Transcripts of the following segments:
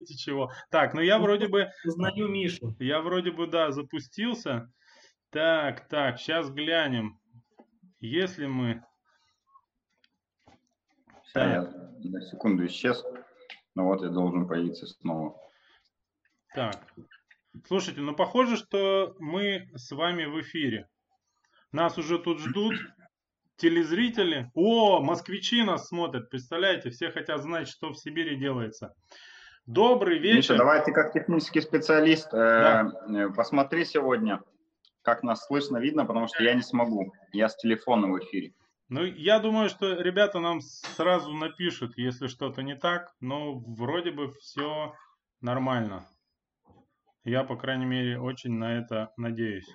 чего. Так, ну я вроде бы... Узнаю Мишу. Я вроде бы, да, запустился. Так, так, сейчас глянем. Если мы... Так. Я на секунду исчез. Ну вот я должен появиться снова. Так. Слушайте, ну похоже, что мы с вами в эфире. Нас уже тут ждут телезрители. О, москвичи нас смотрят, представляете? Все хотят знать, что в Сибири делается. Добрый вечер. Миша, давай ты как технический специалист э, да. э, посмотри сегодня, как нас слышно, видно, потому что я не смогу. Я с телефона в эфире. Ну, я думаю, что ребята нам сразу напишут, если что-то не так, но вроде бы все нормально. Я, по крайней мере, очень на это надеюсь.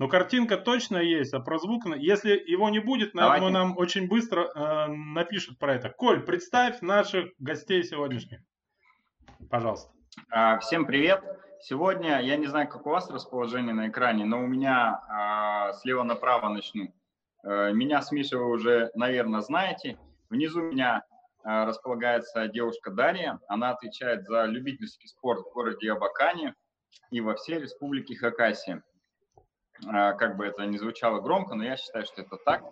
Но картинка точно есть, а про звук, если его не будет, наверное, нам очень быстро э, напишут про это. Коль, представь наших гостей сегодняшних. Пожалуйста. А, всем привет. Сегодня, я не знаю, как у вас расположение на экране, но у меня а, слева направо начну. А, меня с Мишей вы уже, наверное, знаете. Внизу меня а, располагается девушка Дарья. Она отвечает за любительский спорт в городе Абакане и во всей республике Хакасия. А, как бы это ни звучало громко, но я считаю, что это так,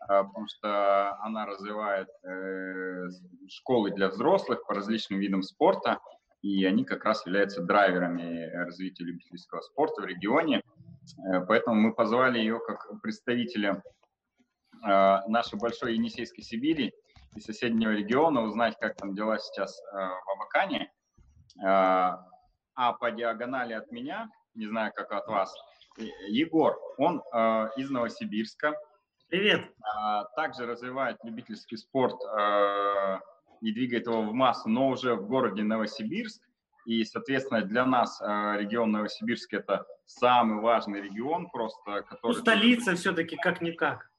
а, потому что она развивает э, школы для взрослых по различным видам спорта, и они как раз являются драйверами развития любительского спорта в регионе. Э, поэтому мы позвали ее как представителя а, нашей большой Енисейской Сибири и соседнего региона узнать, как там дела сейчас в Абакане. А по диагонали от меня, не знаю, как от вас, Егор, он э, из Новосибирска. Привет. Э, также развивает любительский спорт э, и двигает его в массу, но уже в городе Новосибирск. И, соответственно, для нас э, регион Новосибирск это самый важный регион, просто который... Ну, столица все-таки как-никак.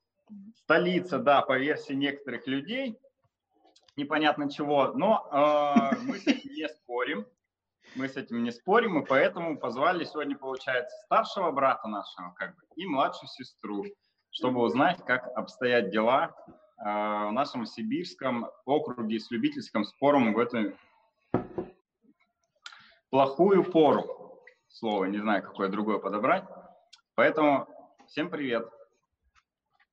Столица, да, по версии некоторых людей, непонятно чего, но э, мы с не спорим мы с этим не спорим, и поэтому позвали сегодня, получается, старшего брата нашего, как бы, и младшую сестру, чтобы узнать, как обстоят дела э, в нашем сибирском округе с любительским спором в эту плохую пору. Слово, не знаю, какое другое подобрать. Поэтому всем привет.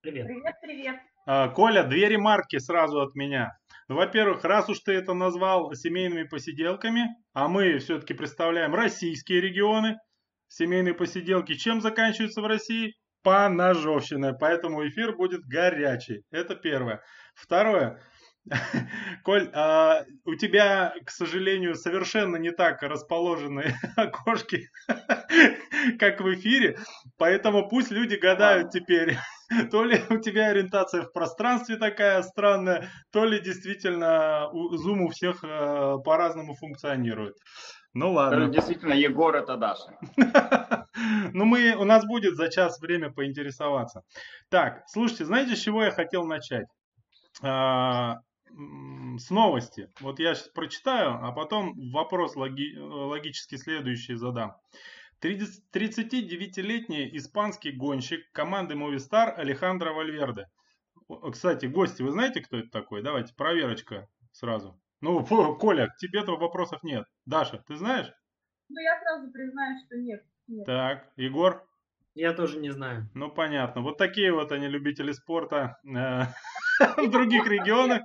Привет. Привет, привет. А, Коля, две ремарки сразу от меня. Ну, во-первых, раз уж ты это назвал семейными посиделками, а мы все-таки представляем российские регионы, семейные посиделки, чем заканчиваются в России? Поножовщиной. Поэтому эфир будет горячий. Это первое. Второе. Коль, а у тебя, к сожалению, совершенно не так расположены окошки, как в эфире, поэтому пусть люди гадают теперь, то ли у тебя ориентация в пространстве такая странная, то ли действительно Zoom у всех э, по-разному функционирует. Ну ладно. Действительно, Егор это Даша. Ну мы, у нас будет за час время поинтересоваться. Так, слушайте, знаете, с чего я хотел начать? А, с новости. Вот я сейчас прочитаю, а потом вопрос логи, логически следующий задам. 39-летний испанский гонщик команды Movistar Алехандро Вальверде. Кстати, гости, вы знаете, кто это такой? Давайте, проверочка сразу. Ну, Коля, к тебе этого вопросов нет. Даша, ты знаешь? Ну, я сразу признаю, что нет. нет. Так, Егор? Я тоже не знаю. Ну, понятно. Вот такие вот они любители спорта э, в других регионах.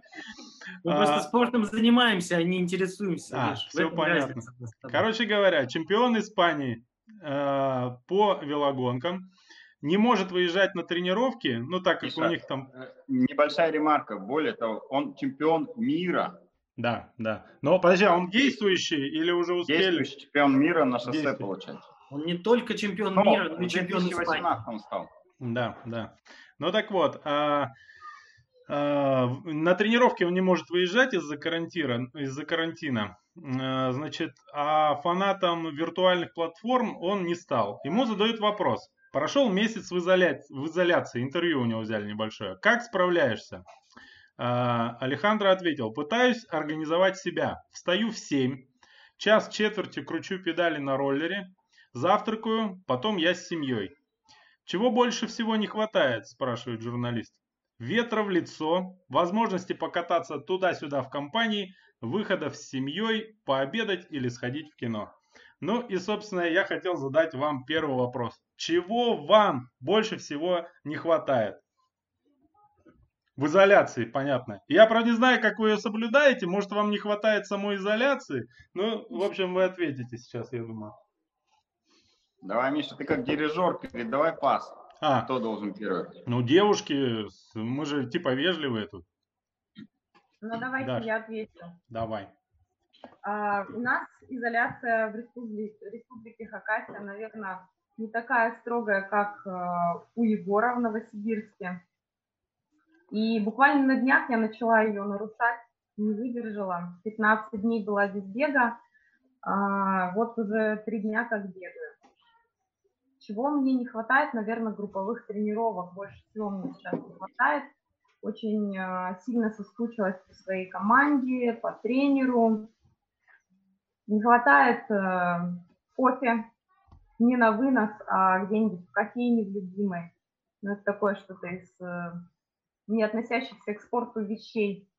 Мы просто а, спортом занимаемся, а не интересуемся. А, все понятно. Короче говоря, чемпион Испании по велогонкам не может выезжать на тренировки, ну так как Миша, у них там... Э, небольшая ремарка, более того, он чемпион мира. Да, да. Но подожди, а он действующий или уже успели? Действующий чемпион мира на шоссе, получается. Он не только чемпион но, мира, но и чемпион Испании. он стал. Да, да. Ну так вот, а, а, на тренировке он не может выезжать из-за карантина, из-за карантина. А, значит, а фанатом виртуальных платформ он не стал. Ему задают вопрос. Прошел месяц в, изоля... в изоляции, интервью у него взяли небольшое. Как справляешься? А, Алехандро ответил, пытаюсь организовать себя. Встаю в 7, час четверти кручу педали на роллере, Завтракаю, потом я с семьей. Чего больше всего не хватает, спрашивает журналист. Ветра в лицо, возможности покататься туда-сюда в компании, выходов с семьей, пообедать или сходить в кино. Ну и, собственно, я хотел задать вам первый вопрос. Чего вам больше всего не хватает? В изоляции, понятно. Я, правда, не знаю, как вы ее соблюдаете. Может, вам не хватает самой изоляции. Ну, в общем, вы ответите сейчас, я думаю. Давай, Миша, ты как дирижер, передавай пас. А. Кто должен первый? Ну, девушки, мы же типа вежливые тут. Ну, давайте Даш, я отвечу. Давай. А, у нас изоляция в республике, республике Хакасия, наверное, не такая строгая, как а, у Егора в Новосибирске. И буквально на днях я начала ее нарушать, не выдержала. 15 дней была без бега, а, вот уже три дня как бегаю. Чего мне не хватает, наверное, групповых тренировок. Больше всего мне сейчас не хватает. Очень а, сильно соскучилась по своей команде, по тренеру. Не хватает э, кофе не на вынос, а где-нибудь в кофейне в любимой. Ну, это такое что-то из э, не относящихся к спорту вещей.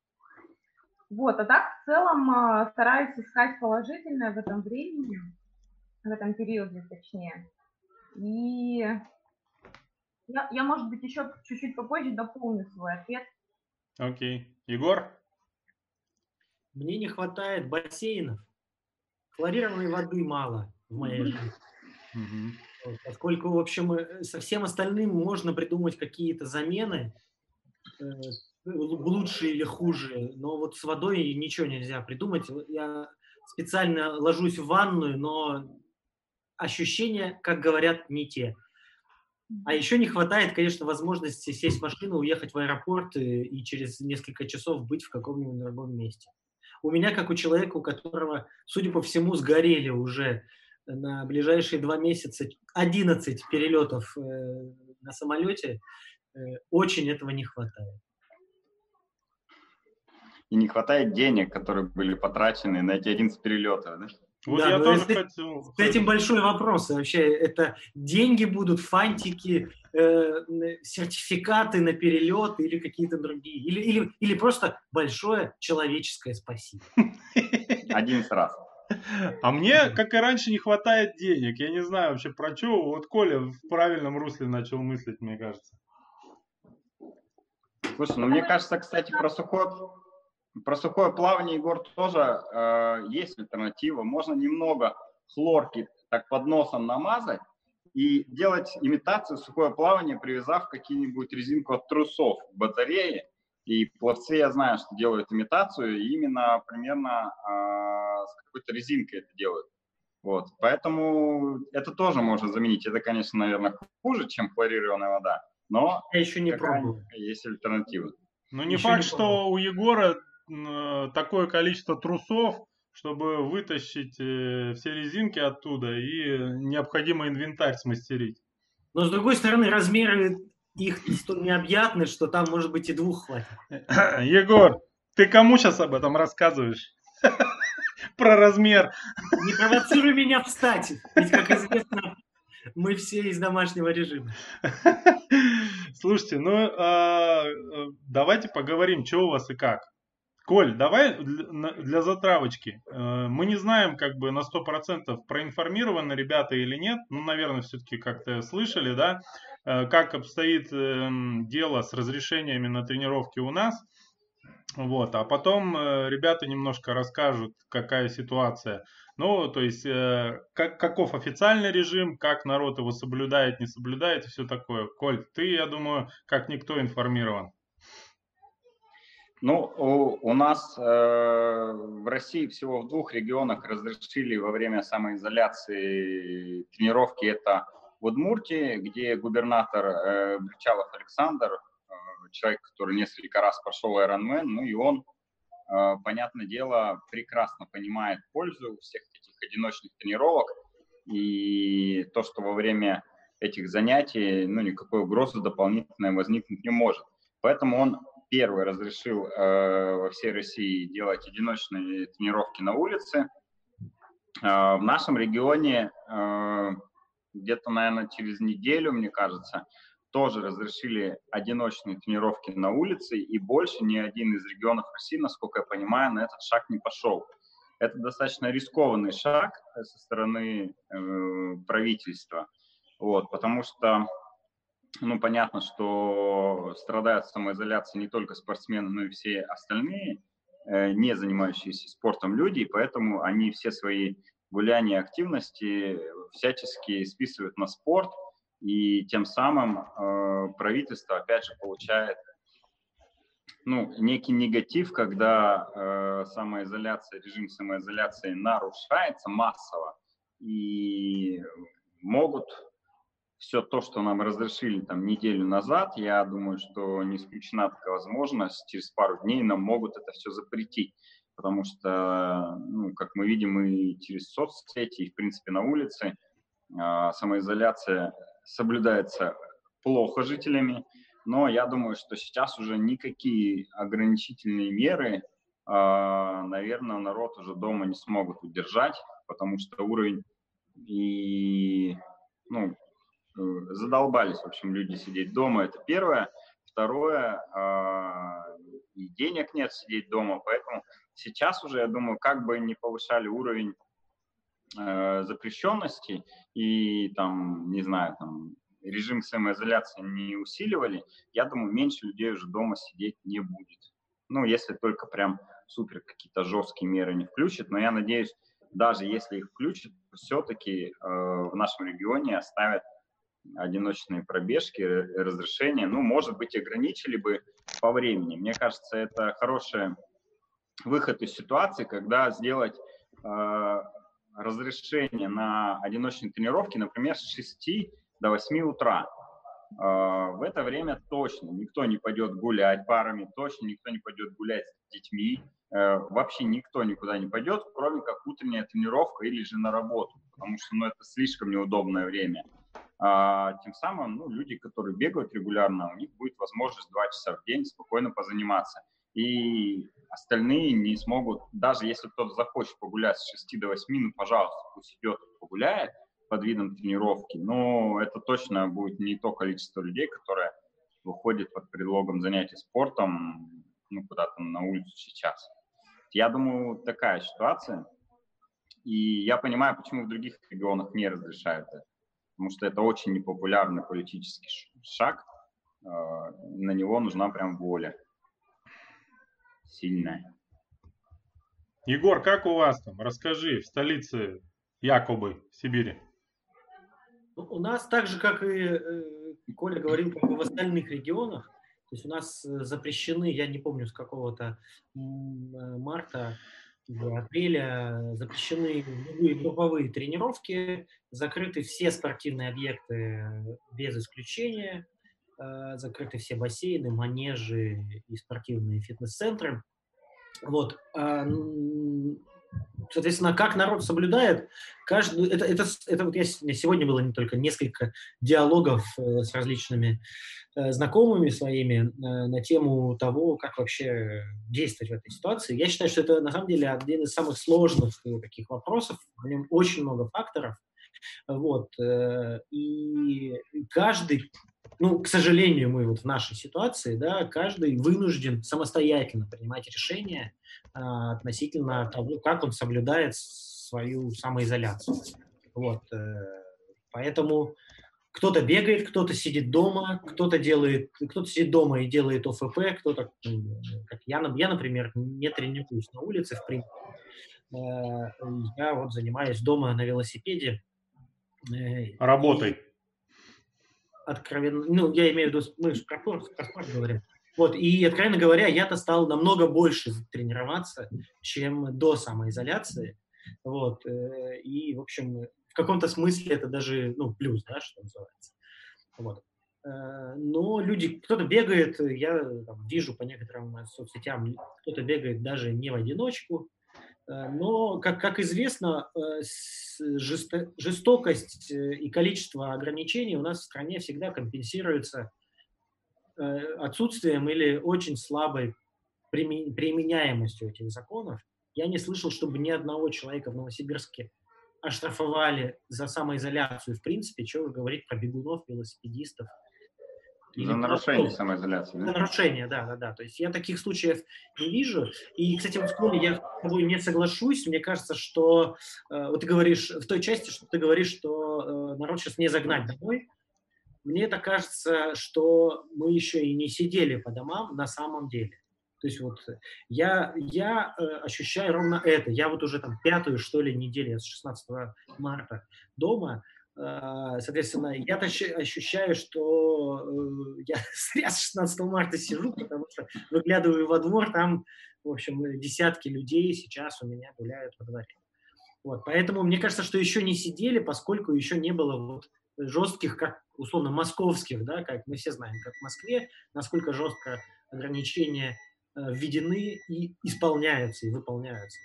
Вот, а так в целом э, стараюсь искать положительное в этом времени, в этом периоде точнее. И я, я может быть, еще чуть-чуть попозже дополню свой ответ. Окей. Okay. Егор? Мне не хватает бассейнов. Хлорированной воды мало в моей жизни. Mm-hmm. Поскольку, в общем, э, со всем остальным можно придумать какие-то замены, э, лучше или хуже, но вот с водой ничего нельзя придумать. Я специально ложусь в ванную, но ощущения, как говорят, не те. А еще не хватает, конечно, возможности сесть в машину, уехать в аэропорт и, и через несколько часов быть в каком-нибудь другом месте. У меня, как у человека, у которого, судя по всему, сгорели уже на ближайшие два месяца 11 перелетов э, на самолете, э, очень этого не хватает. И не хватает денег, которые были потрачены на эти 11 перелетов, да? Вот да, я тоже это, хотел... С этим большой вопрос. Вообще, это деньги будут, фантики, э, сертификаты на перелет или какие-то другие. Или, или, или просто большое человеческое спасибо. Один раз. А мне, как и раньше, не хватает денег. Я не знаю вообще про что. Вот Коля в правильном русле начал мыслить, мне кажется. Слушай, ну мне кажется, кстати, про сухое про сухое плавание, Егор, тоже э, есть альтернатива. Можно немного хлорки так под носом намазать и делать имитацию сухое плавание, привязав какие-нибудь резинку от трусов к батарее. И пловцы, я знаю, что делают имитацию, и именно примерно э, с какой-то резинкой это делают. Вот. Поэтому это тоже можно заменить. Это, конечно, наверное, хуже, чем хлорированная вода, но я еще не пробовал. есть альтернатива. Ну, не еще факт, не что у Егора такое количество трусов, чтобы вытащить э, все резинки оттуда и необходимый инвентарь смастерить. Но с другой стороны, размеры их столь необъятны, что там может быть и двух хватит. Егор, ты кому сейчас об этом рассказываешь? Про размер. Не провоцируй меня встать. Ведь, как известно, мы все из домашнего режима. Слушайте, ну а, э, давайте поговорим, что у вас и как. Коль, давай для затравочки. Э, мы не знаем, как бы на 100% проинформированы ребята или нет. Ну, наверное, все-таки как-то слышали, да, э, как обстоит эм, дело с разрешениями на тренировки у нас. Вот, а потом э, ребята немножко расскажут, какая ситуация. Ну, то есть, как, каков официальный режим, как народ его соблюдает, не соблюдает и все такое. Коль, ты, я думаю, как никто информирован. Ну, у, у нас э, в России всего в двух регионах разрешили во время самоизоляции тренировки. Это в Удмуртии, где губернатор э, Бричалов Александр, э, человек, который несколько раз прошел Ironman, ну и он, э, понятное дело, прекрасно понимает пользу всех этих одиночных тренировок. И то, что во время этих занятий ну, никакой угрозы дополнительной возникнуть не может. Поэтому он первый разрешил э, во всей России делать одиночные тренировки на улице. Э, в нашем регионе э, где-то, наверное, через неделю, мне кажется, тоже разрешили одиночные тренировки на улице, и больше ни один из регионов России, насколько я понимаю, на этот шаг не пошел. Это достаточно рискованный шаг со стороны э, правительства, вот, потому что, ну, понятно, что страдают самоизоляцией не только спортсмены, но и все остальные, э, не занимающиеся спортом люди, и поэтому они все свои гуляния активности всячески списывают на спорт, и тем самым э, правительство, опять же, получает ну, некий негатив, когда э, самоизоляция, режим самоизоляции нарушается массово, и могут все то, что нам разрешили там неделю назад, я думаю, что не исключена такая возможность, через пару дней нам могут это все запретить, потому что, ну, как мы видим и через соцсети, и, в принципе, на улице, э, самоизоляция соблюдается плохо жителями, но я думаю, что сейчас уже никакие ограничительные меры, а, наверное, народ уже дома не смогут удержать, потому что уровень и, ну, э, задолбались, в общем, люди сидеть дома, это первое. Второе, а, и денег нет сидеть дома, поэтому сейчас уже, я думаю, как бы не повышали уровень э, запрещенности и там, не знаю, там режим самоизоляции не усиливали, я думаю, меньше людей уже дома сидеть не будет. Ну, если только прям супер какие-то жесткие меры не включат, но я надеюсь, даже если их включат, все-таки э, в нашем регионе оставят одиночные пробежки, разрешения. Ну, может быть, ограничили бы по времени. Мне кажется, это хороший выход из ситуации, когда сделать э, разрешение на одиночные тренировки, например, с 6 до 8 утра. А, в это время точно никто не пойдет гулять парами, точно никто не пойдет гулять с детьми, э, вообще никто никуда не пойдет, кроме как утренняя тренировка или же на работу, потому что ну, это слишком неудобное время. А, тем самым ну, люди, которые бегают регулярно, у них будет возможность 2 часа в день спокойно позаниматься. И остальные не смогут, даже если кто-то захочет погулять с 6 до 8, ну, пожалуйста, пусть идет погуляет, под видом тренировки, но это точно будет не то количество людей, которое выходит под предлогом занятий спортом ну, куда-то на улицу сейчас. Я думаю, такая ситуация. И я понимаю, почему в других регионах не разрешают это. Потому что это очень непопулярный политический шаг. А, на него нужна прям воля сильная. Егор, как у вас там? Расскажи, в столице якобы Сибири. Ну, у нас так же, как и э, Коля говорил, как и в остальных регионах, то есть у нас э, запрещены, я не помню, с какого-то э, марта, апреля запрещены любые групповые тренировки, закрыты все спортивные объекты без исключения, закрыты все бассейны, манежи и спортивные фитнес-центры. Вот. Соответственно, как народ соблюдает, каждый, это, это, это вот я, сегодня было не только несколько диалогов э, с различными э, знакомыми своими э, на тему того, как вообще действовать в этой ситуации. Я считаю, что это на самом деле один из самых сложных таких вопросов, в нем очень много факторов, вот, и каждый ну, к сожалению, мы вот в нашей ситуации, да, каждый вынужден самостоятельно принимать решения а, относительно того, как он соблюдает свою самоизоляцию. Вот, э, поэтому кто-то бегает, кто-то сидит дома, кто-то делает, кто-то сидит дома и делает ОФП, кто-то, как я, я, например, не тренируюсь на улице, в принципе. Э, я вот занимаюсь дома на велосипеде. Работай откровенно, ну, я имею в виду, мы же про спорт, про спорт говорим. Вот, и, откровенно говоря, я-то стал намного больше тренироваться, чем до самоизоляции. Вот, э, и, в общем, в каком-то смысле это даже, ну, плюс, да, что называется. Вот. Э, но люди, кто-то бегает, я там, вижу по некоторым соцсетям, кто-то бегает даже не в одиночку, но, как, как известно, э, жестокость э, и количество ограничений у нас в стране всегда компенсируется отсутствием или очень слабой применяемостью этих законов. Я не слышал, чтобы ни одного человека в Новосибирске оштрафовали за самоизоляцию. В принципе, уже говорить про бегунов, велосипедистов. За нарушение самоизоляции. За нарушение, да, да, да. То есть я таких случаев не вижу. И, кстати, вот в я с тобой не соглашусь. Мне кажется, что э, вот ты говоришь в той части, что ты говоришь, что э, народ сейчас не загнать домой. Мне это кажется, что мы еще и не сидели по домам на самом деле. То есть вот я, я э, ощущаю ровно это. Я вот уже там пятую, что ли, неделю с 16 марта дома. Э, соответственно, я ощущаю, что э, я зря с 16 марта сижу, потому что выглядываю во двор, там, в общем, десятки людей сейчас у меня гуляют во дворе. Вот, поэтому мне кажется, что еще не сидели, поскольку еще не было вот жестких, как условно московских, да, как мы все знаем, как в Москве, насколько жестко ограничения Э, введены и исполняются, и выполняются.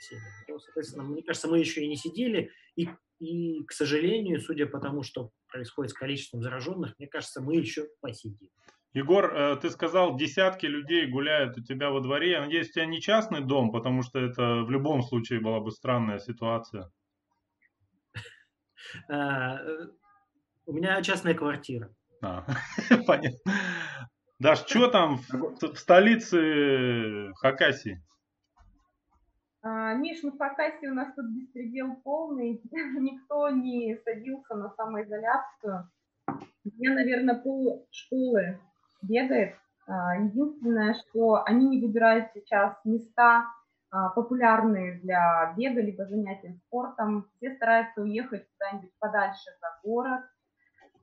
Ну, соответственно, мне кажется, мы еще и не сидели, и, и, к сожалению, судя по тому, что происходит с количеством зараженных, мне кажется, мы еще посидим. Егор, э, ты сказал, десятки людей гуляют у тебя во дворе. Я надеюсь, у тебя не частный дом, потому что это в любом случае была бы странная ситуация. Э, у меня частная квартира. А, понятно. Даш, что там в, в столице Хакасии? А, Миш, ну в Хакасии у нас тут беспредел полный, никто не садился на самоизоляцию. Я, наверное, пол школы бегает. А, единственное, что они не выбирают сейчас места а, популярные для бега либо занятий спортом. Все стараются уехать куда-нибудь подальше за город,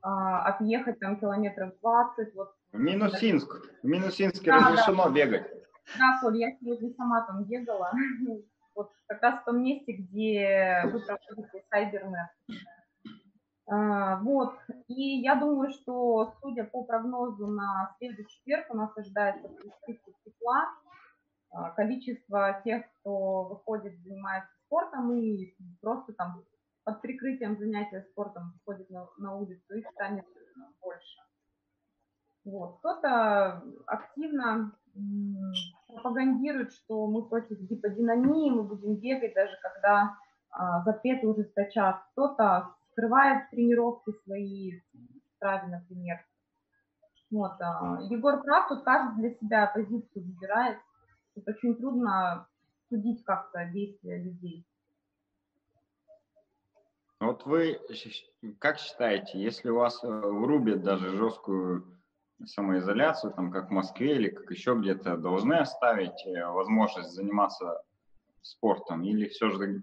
отъехать там километров 20. Вот. Минусинск. В Минусинске да, разрешено да. бегать. Да, Коль, я сегодня сама там бегала. Вот как раз в том месте, где вы проходите сайбернет. А, вот. И я думаю, что, судя по прогнозу на следующий четверг, у нас ожидается тепла. А, количество тех, кто выходит, занимается спортом и просто там под прикрытием занятия спортом выходит на, на улицу, их станет больше. Вот. Кто-то активно пропагандирует, что мы против гиподинамии, мы будем бегать, даже когда а, запреты ужесточат. Кто-то скрывает тренировки свои траве, например. Вот, а, Егор прав, тут каждый для себя позицию выбирает. Тут очень трудно судить как-то действия людей. Вот вы как считаете, если у вас врубят э, даже жесткую самоизоляцию, там, как в Москве или как еще где-то, должны оставить э, возможность заниматься спортом? Или все же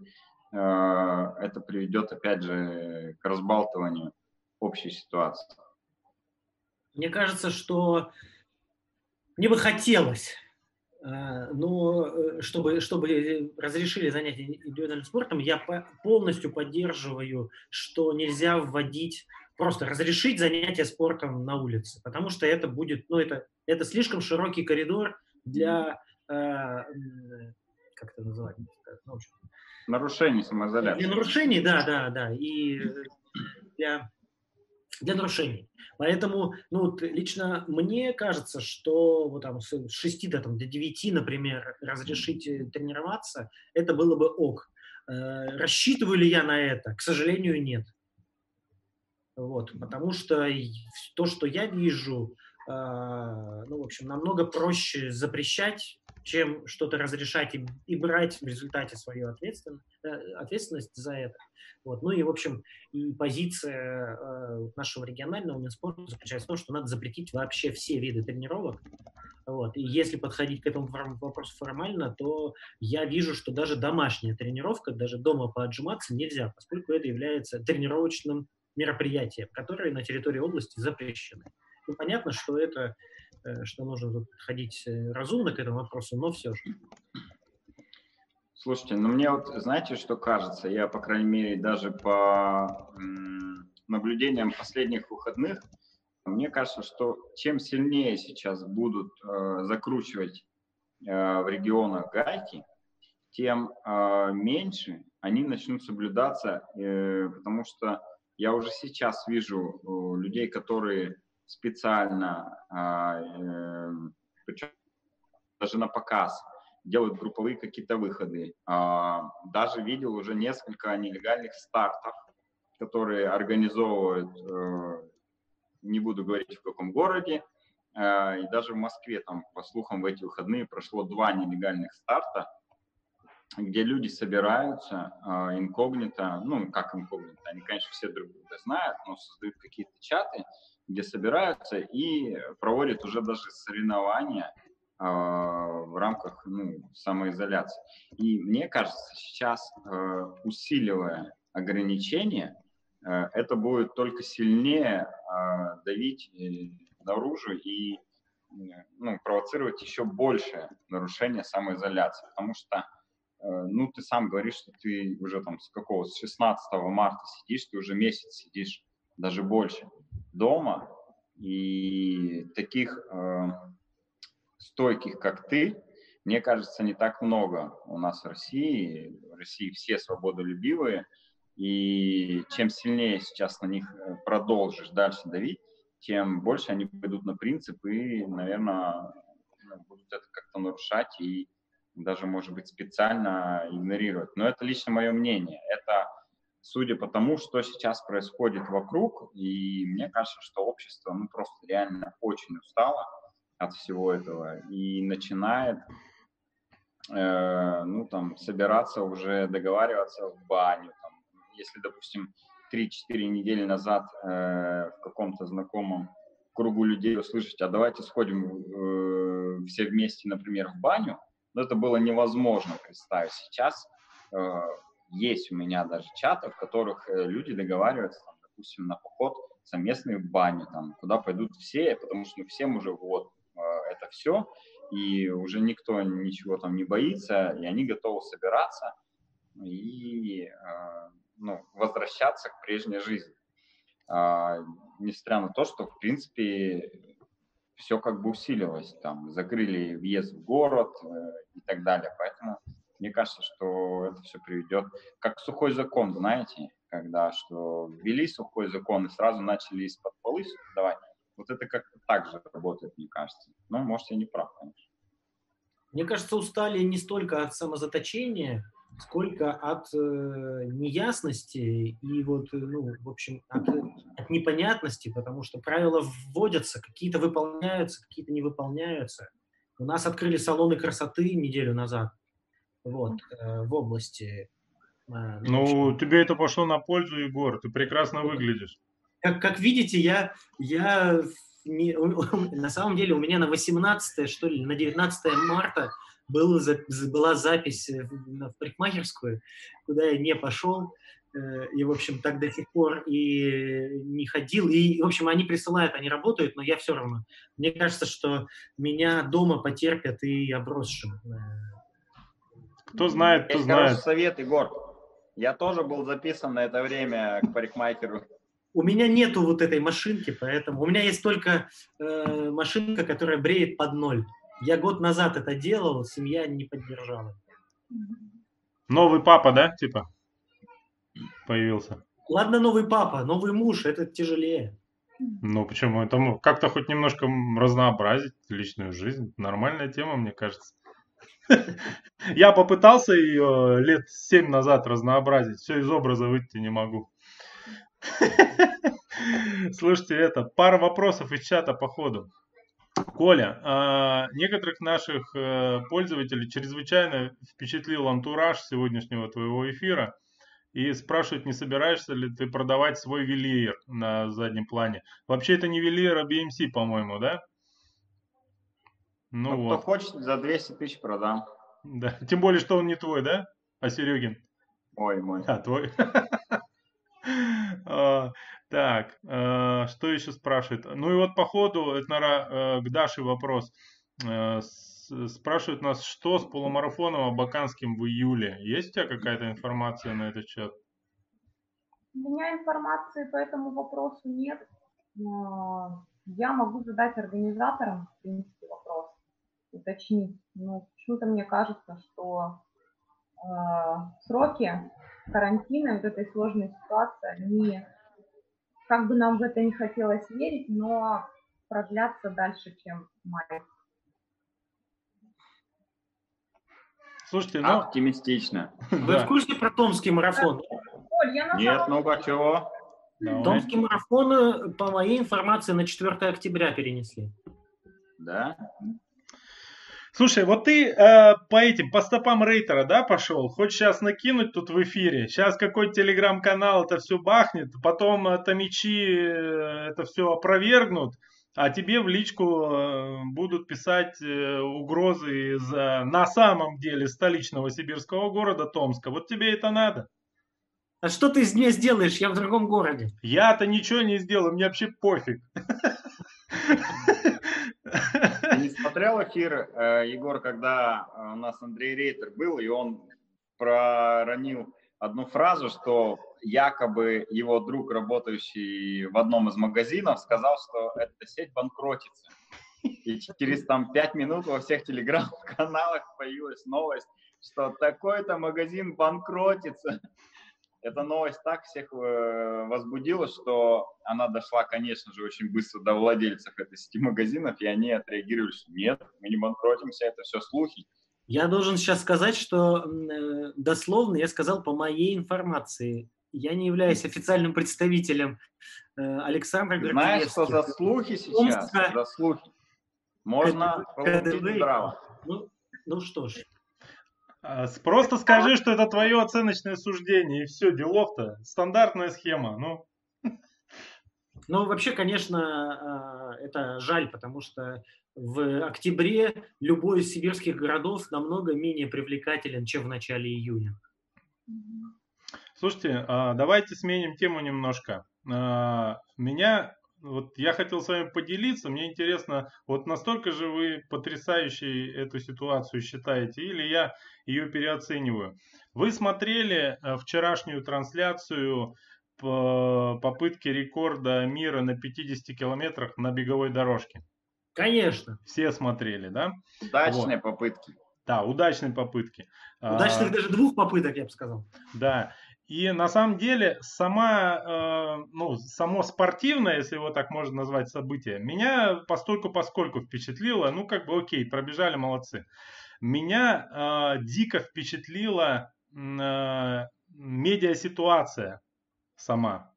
э, это приведет, опять же, к разбалтыванию общей ситуации? Мне кажется, что мне бы хотелось а, но э, чтобы, чтобы разрешили занятия индивидуальным спортом, я полностью поддерживаю, что нельзя вводить, просто разрешить занятия спортом на улице, потому что это будет, ну, это, это слишком широкий коридор для, э, как это называть? Ну, нарушений самоизоляции. Для нарушений, да, да, да, и для для нарушений. Поэтому, ну, вот лично мне кажется, что вот там с 6 до, там, до 9, например, разрешить э, тренироваться, это было бы ок. Э, рассчитываю ли я на это? К сожалению, нет. Вот, потому что то, что я вижу, э, ну, в общем, намного проще запрещать, чем что-то разрешать и, и брать в результате свою ответственность, ответственность за это. Вот. Ну и, в общем, и позиция э, нашего регионального Минспорта заключается в том, что надо запретить вообще все виды тренировок. Вот. И если подходить к этому вопросу формально, то я вижу, что даже домашняя тренировка, даже дома поотжиматься нельзя, поскольку это является тренировочным мероприятием, которое на территории области запрещено. Ну, понятно, что это, э, что нужно подходить э, разумно к этому вопросу, но все же. Слушайте, ну мне вот, знаете, что кажется? Я, по крайней мере, даже по наблюдениям последних выходных, мне кажется, что чем сильнее сейчас будут э, закручивать э, в регионах гайки, тем э, меньше они начнут соблюдаться, э, потому что я уже сейчас вижу э, людей, которые специально, э, э, даже на показ, делают групповые какие-то выходы. А, даже видел уже несколько нелегальных стартов, которые организовывают, э, не буду говорить в каком городе, и даже в Москве, там, по слухам, в эти выходные прошло два нелегальных старта, где люди собираются инкогнито, ну, как инкогнито, они, конечно, все друг друга знают, но создают какие-то чаты, где собираются и проводят уже даже соревнования в рамках ну, самоизоляции. И мне кажется, сейчас, усиливая ограничения, Э, это будет только сильнее а, давить э, наружу и ну, провоцировать еще больше нарушение самоизоляции, потому что, э, ну, ты сам говоришь, что ты уже там с какого, с 16 марта сидишь, ты уже месяц сидишь, даже больше, дома, и таких э, стойких, как ты, мне кажется, не так много у нас в России. В России все свободолюбивые, и чем сильнее сейчас на них э, продолжишь дальше давить, тем больше они пойдут на принцип и, наверное, ну, будут это как-то нарушать и даже, может быть, специально игнорировать. Но это лично мое мнение. Это судя по тому, что сейчас происходит вокруг, и мне кажется, что общество ну, просто реально очень устало от всего этого и начинает э, ну, там, собираться уже, договариваться в баню, если, допустим, 3-4 недели назад э, в каком-то знакомом кругу людей услышать, а давайте сходим э, все вместе, например, в баню, но это было невозможно представить. Сейчас э, есть у меня даже чаты, в которых э, люди договариваются, там, допустим, на поход совместный в баню, там, куда пойдут все, потому что ну, всем уже вот э, это все, и уже никто ничего там не боится, и они готовы собираться и э, ну, возвращаться к прежней жизни. А, несмотря на то, что, в принципе, все как бы усилилось, там, закрыли въезд в город э, и так далее. Поэтому мне кажется, что это все приведет, как сухой закон, знаете, когда что ввели сухой закон и сразу начали из-под полы давать. Вот это как-то так же работает, мне кажется. Но, может, я не прав, конечно. Мне кажется, устали не столько от самозаточения, сколько от э, неясности и вот, э, ну, в общем, от, от непонятности, потому что правила вводятся, какие-то выполняются, какие-то не выполняются. У нас открыли салоны красоты неделю назад, вот, э, в области. Э, ну, тебе это пошло на пользу, Егор, ты прекрасно выглядишь. Как, как видите, я, я не, на самом деле у меня на 18 что ли, на 19 марта был, была запись в парикмахерскую, куда я не пошел, э, и, в общем, так до сих пор и не ходил. И, в общем, они присылают, они работают, но я все равно. Мне кажется, что меня дома потерпят и обросшим. Кто знает, кто Есть знает. совет, Егор. Я тоже был записан на это время к парикмахеру. У меня нету вот этой машинки, поэтому у меня есть только э, машинка, которая бреет под ноль. Я год назад это делал, семья не поддержала. Новый папа, да, типа, появился? Ладно, новый папа, новый муж, это тяжелее. Ну, почему? Это как-то хоть немножко разнообразить личную жизнь. Нормальная тема, мне кажется. Я попытался ее лет семь назад разнообразить. Все из образа выйти не могу. Слушайте, это пара вопросов из чата по ходу. Коля, а, некоторых наших э, пользователей чрезвычайно впечатлил антураж сегодняшнего твоего эфира и спрашивают, не собираешься ли ты продавать свой велиер на заднем плане. Вообще это не велиер, а BMC, по-моему, да? Ну, ну вот. Кто хочет, за 200 тысяч продам. Да, тем более, что он не твой, да? А Серегин? Ой, мой. А, твой. Так, э, что еще спрашивает? Ну и вот по ходу, это, наверное, э, к Даше вопрос. Э, спрашивают нас, что с полумарафоном Абаканским в июле? Есть у тебя какая-то информация на этот счет? У меня информации по этому вопросу нет. Я могу задать организаторам, в принципе, вопрос, уточнить. Но почему-то мне кажется, что э, сроки карантина, вот этой сложной ситуации, они как бы нам в это не хотелось верить, но продлятся дальше, чем май. Слушайте, ну... Оптимистично. Вы в курсе про Томский марафон? Оль, я Нет, ну-ка, чего? Томский марафон, э, по моей информации, на 4 октября перенесли. Да? Слушай, вот ты э, по этим, по стопам рейтера, да, пошел? Хочешь сейчас накинуть тут в эфире? Сейчас какой-то телеграм-канал это все бахнет, потом э, томичи э, это все опровергнут, а тебе в личку э, будут писать э, угрозы из э, на самом деле столичного сибирского города Томска. Вот тебе это надо? А что ты из меня сделаешь? Я в другом городе. Я-то ничего не сделал, мне вообще пофиг. Смотрел эфир, э, Егор, когда э, у нас Андрей Рейтер был, и он проронил одну фразу, что якобы его друг, работающий в одном из магазинов, сказал, что эта сеть банкротится. И через там пять минут во всех телеграм-каналах появилась новость, что такой-то магазин банкротится эта новость так всех э, возбудила, что она дошла, конечно же, очень быстро до владельцев этой сети магазинов, и они отреагировали, что нет, мы не банкротимся, это все слухи. Я должен сейчас сказать, что э, дословно я сказал по моей информации. Я не являюсь официальным представителем э, Александра Знаешь, что за слухи сейчас? За слухи. Можно получить здраво. Ну, ну что ж. А, просто скажи, что это твое оценочное суждение, и все, делов-то. Стандартная схема, ну. Ну, вообще, конечно, а, это жаль, потому что в октябре любой из сибирских городов намного менее привлекателен, чем в начале июня. Слушайте, а, давайте сменим тему немножко. Меня вот я хотел с вами поделиться. Мне интересно, вот настолько же вы потрясающей эту ситуацию считаете, или я ее переоцениваю? Вы смотрели э, вчерашнюю трансляцию по попытке рекорда мира на 50 километрах на беговой дорожке? Конечно. Все смотрели, да? Удачные вот. попытки. Да, удачные попытки. Удачных а, даже двух попыток, я бы сказал. Да. И на самом деле сама, э, ну, само спортивное, если его так можно назвать, событие, меня постольку поскольку впечатлило, ну, как бы окей, пробежали, молодцы. Меня э, дико впечатлила э, медиа-ситуация сама.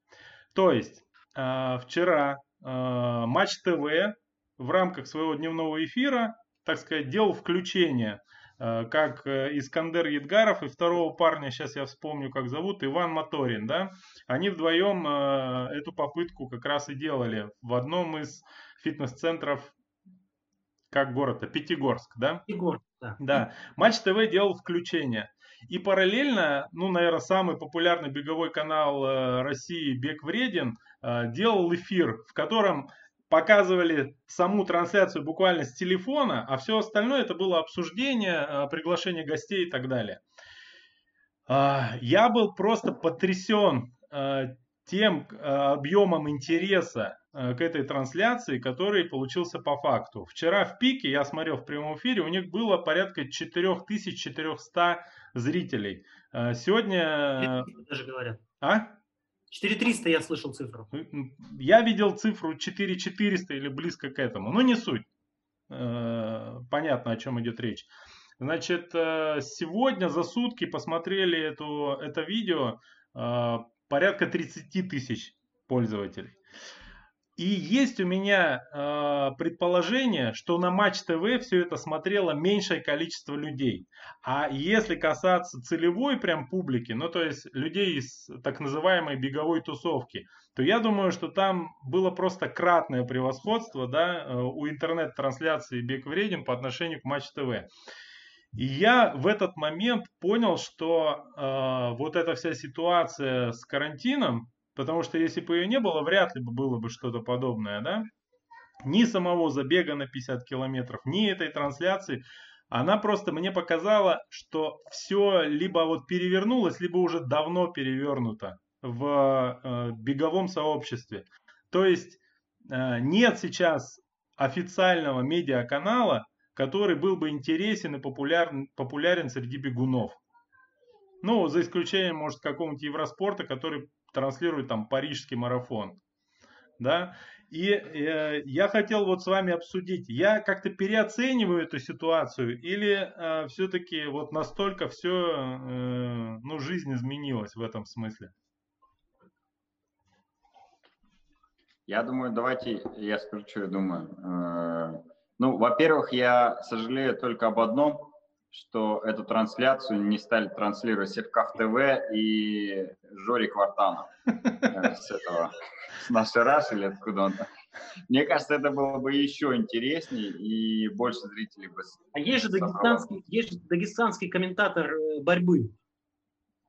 То есть вчера Матч ТВ в рамках своего дневного эфира, так сказать, делал включение – как э, Искандер Едгаров и второго парня, сейчас я вспомню, как зовут, Иван Моторин, да, они вдвоем э, эту попытку как раз и делали в одном из фитнес-центров, как город-то, Пятигорск, да? Пятигорск, да. Да, Матч ТВ делал включение. И параллельно, ну, наверное, самый популярный беговой канал России «Бег вреден» делал эфир, в котором показывали саму трансляцию буквально с телефона, а все остальное это было обсуждение, а, приглашение гостей и так далее. А, я был просто потрясен а, тем объемом интереса к этой трансляции, который получился по факту. Вчера в пике, я смотрел в прямом эфире, у них было порядка 4400 зрителей. Сегодня... Даже говорят. А? 4300 я слышал цифру. Я видел цифру 4400 или близко к этому. Но не суть. Э, понятно, о чем идет речь. Значит, э, сегодня за сутки посмотрели эту, это видео э, порядка 30 тысяч пользователей. И есть у меня э, предположение, что на Матч ТВ все это смотрело меньшее количество людей. А если касаться целевой прям публики, ну то есть людей из так называемой беговой тусовки, то я думаю, что там было просто кратное превосходство да, э, у интернет-трансляции Бег вреден по отношению к Матч ТВ. И я в этот момент понял, что э, вот эта вся ситуация с карантином, Потому что если бы ее не было, вряд ли бы было бы что-то подобное, да? Ни самого забега на 50 километров, ни этой трансляции. Она просто мне показала, что все либо вот перевернулось, либо уже давно перевернуто в э, беговом сообществе. То есть э, нет сейчас официального медиаканала, который был бы интересен и популярен, популярен среди бегунов. Ну, за исключением, может, какого-нибудь Евроспорта, который транслирует там парижский марафон. Да? И э, я хотел вот с вами обсудить, я как-то переоцениваю эту ситуацию или э, все-таки вот настолько все, э, ну, жизнь изменилась в этом смысле? Я думаю, давайте я скажу, что я думаю. Э, Ну, во-первых, я сожалею только об одном, что эту трансляцию не стали транслировать Севкав ТВ и Жори Квартанов э, с этого, с нашей Раш или откуда он Мне кажется, это было бы еще интереснее и больше зрителей бы А есть же дагестанский, есть же дагестанский комментатор э, борьбы.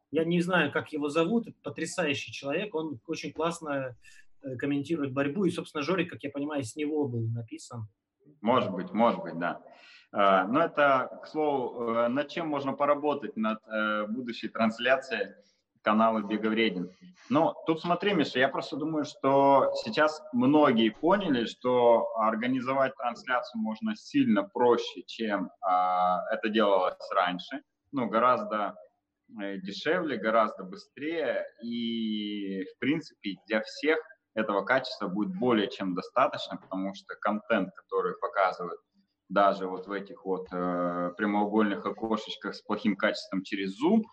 Я не знаю, как его зовут, потрясающий человек, он очень классно э, комментирует борьбу, и, собственно, Жорик, как я понимаю, с него был написан. Может быть, может быть, да. А, но это, к слову, э, над чем можно поработать над э, будущей трансляцией канала Беговредин. Но тут смотри, Миша, я просто думаю, что сейчас многие поняли, что организовать трансляцию можно сильно проще, чем а, это делалось раньше. Ну, гораздо э, дешевле, гораздо быстрее. И, в принципе, для всех этого качества будет более чем достаточно, потому что контент, который показывают даже вот в этих вот э, прямоугольных окошечках с плохим качеством через Zoom,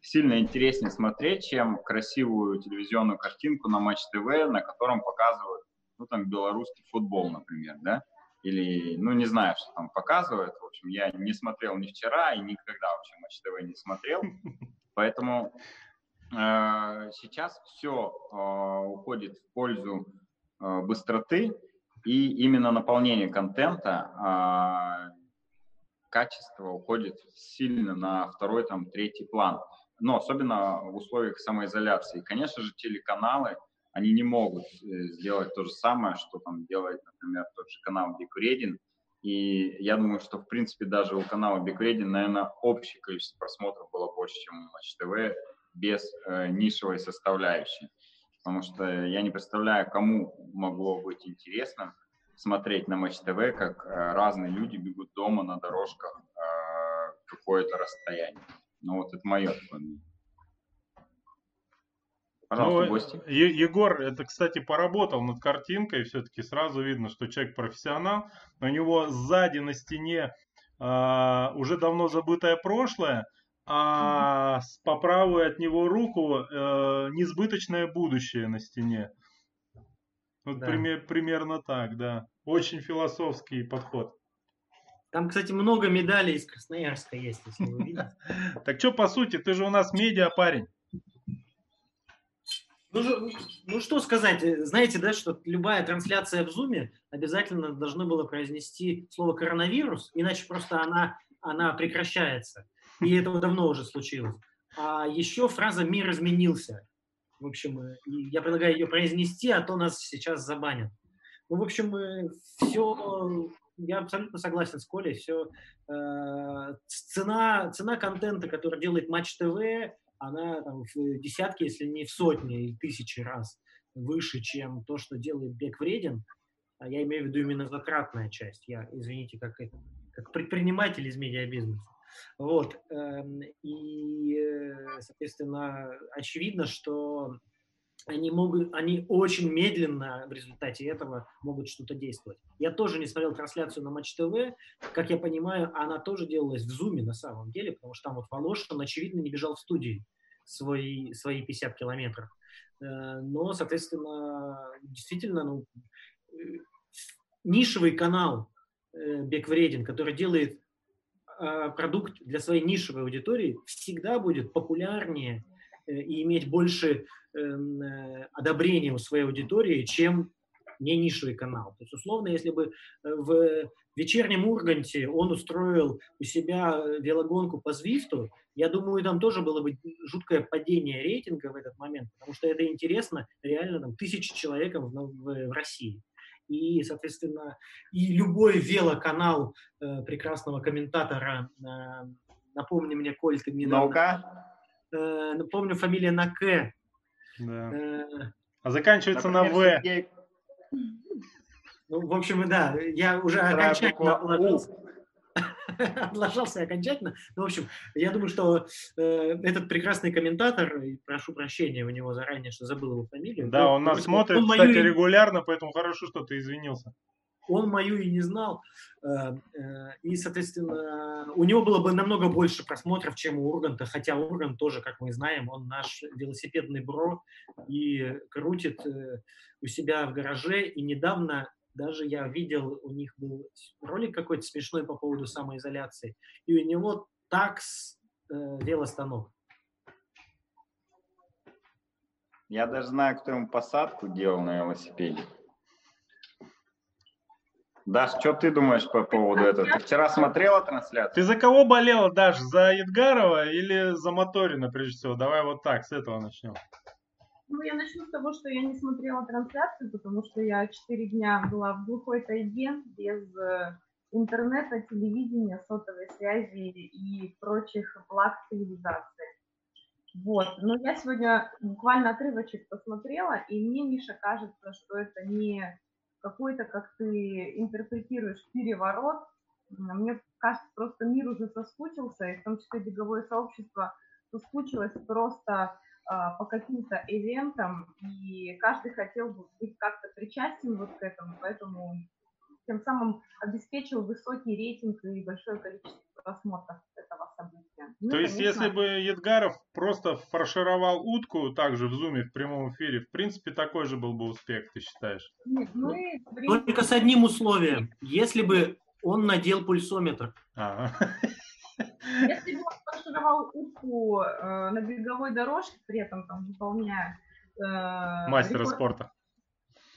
сильно интереснее смотреть, чем красивую телевизионную картинку на Матч ТВ, на котором показывают, ну, там, белорусский футбол, например, да, или, ну, не знаю, что там показывают, в общем, я не смотрел ни вчера и никогда вообще Матч ТВ не смотрел, поэтому э, сейчас все э, уходит в пользу э, быстроты, и именно наполнение контента, а, качество уходит сильно на второй, там, третий план. Но особенно в условиях самоизоляции. Конечно же, телеканалы, они не могут э, сделать то же самое, что там делает, например, тот же канал Бикредин. И я думаю, что, в принципе, даже у канала Бикредин, наверное, общее количество просмотров было больше, чем у Матч ТВ без э, нишевой составляющей потому что я не представляю, кому могло быть интересно смотреть на Матч ТВ, как э, разные люди бегут дома на дорожках э, какое-то расстояние. Ну вот это мое мнение. Пожалуйста, ну, гости. Егор, это, кстати, поработал над картинкой, все-таки сразу видно, что человек профессионал. У него сзади на стене э, уже давно забытое прошлое, а по правую от него руку э, несбыточное будущее на стене. Вот да. пример, примерно так, да. Очень философский подход. Там, кстати, много медалей из Красноярска есть, если вы видите. Так что, по сути, ты же у нас медиа парень. Ну, ну что сказать, знаете, да, что любая трансляция в Зуме обязательно должно было произнести слово коронавирус, иначе просто она, она прекращается. И это давно уже случилось. А еще фраза «мир изменился». В общем, э, я предлагаю ее произнести, а то нас сейчас забанят. Ну, в общем, э, все, я абсолютно согласен с Колей, все, э, цена, цена контента, который делает Матч ТВ, она там в десятки, если не в сотни или тысячи раз выше, чем то, что делает Бег Вреден. А я имею в виду именно затратная часть. Я, извините, как, как предприниматель из медиабизнеса. Вот. Эм, и, э, соответственно, очевидно, что они могут, они очень медленно в результате этого могут что-то действовать. Я тоже не смотрел трансляцию на Матч ТВ. Как я понимаю, она тоже делалась в Зуме на самом деле, потому что там вот Волошин, очевидно, не бежал в студии свои, свои 50 километров. Э, но, соответственно, действительно, ну, э, нишевый канал Бек Вреден, который делает продукт для своей нишевой аудитории всегда будет популярнее э, и иметь больше эм, э, одобрения у своей аудитории, чем не нишевый канал. То есть, условно, если бы э, в вечернем Урганте он устроил у себя велогонку по Звифту, я думаю, там тоже было бы жуткое падение рейтинга в этот момент, потому что это интересно реально там, тысячи человекам в, в, в России и, соответственно, и любой велоканал э, прекрасного комментатора, э, напомни мне, Коль, ты мне... Наука? Э, напомню, фамилия на К. Да. Э, а заканчивается Например, на В. Ну, в общем, да, я уже окончательно отложился. облажался окончательно. Ну, в общем, я думаю, что э, этот прекрасный комментатор, и прошу прощения у него заранее, что забыл его фамилию. Да, он, он нас смотрит, он кстати, мою... регулярно, поэтому хорошо, что ты извинился. Он мою и не знал. Э, э, и, соответственно, у него было бы намного больше просмотров, чем у Урганта, хотя Ургант тоже, как мы знаем, он наш велосипедный бро и крутит э, у себя в гараже. И недавно даже я видел, у них был ролик какой-то смешной по поводу самоизоляции, и у него такс э, велостанок. Я даже знаю, кто ему посадку делал на велосипеде. Даш, что ты думаешь по поводу этого? Ты вчера смотрела трансляцию? Ты за кого болела, Даш? За Едгарова или за Моторина, прежде всего? Давай вот так, с этого начнем. Ну, я начну с того, что я не смотрела трансляцию, потому что я четыре дня была в глухой тайге, без э, интернета, телевидения, сотовой связи и прочих благ цивилизации. Вот, но я сегодня буквально отрывочек посмотрела, и мне, Миша, кажется, что это не какой-то, как ты интерпретируешь, переворот. Мне кажется, просто мир уже соскучился, и в том числе беговое сообщество соскучилось просто по каким-то ивентам, и каждый хотел бы быть как-то причастен вот к этому, поэтому тем самым обеспечил высокий рейтинг и большое количество просмотров этого события. Ну, То есть, конечно... если бы Едгаров просто фаршировал утку также в зуме в прямом эфире, в принципе, такой же был бы успех, ты считаешь? Нет, мы... Только с одним условием. Если бы он надел пульсометр. Ага. Если бы он фаршировал утку э, на беговой дорожке, при этом там выполняя... Э, Мастера рекорд... спорта.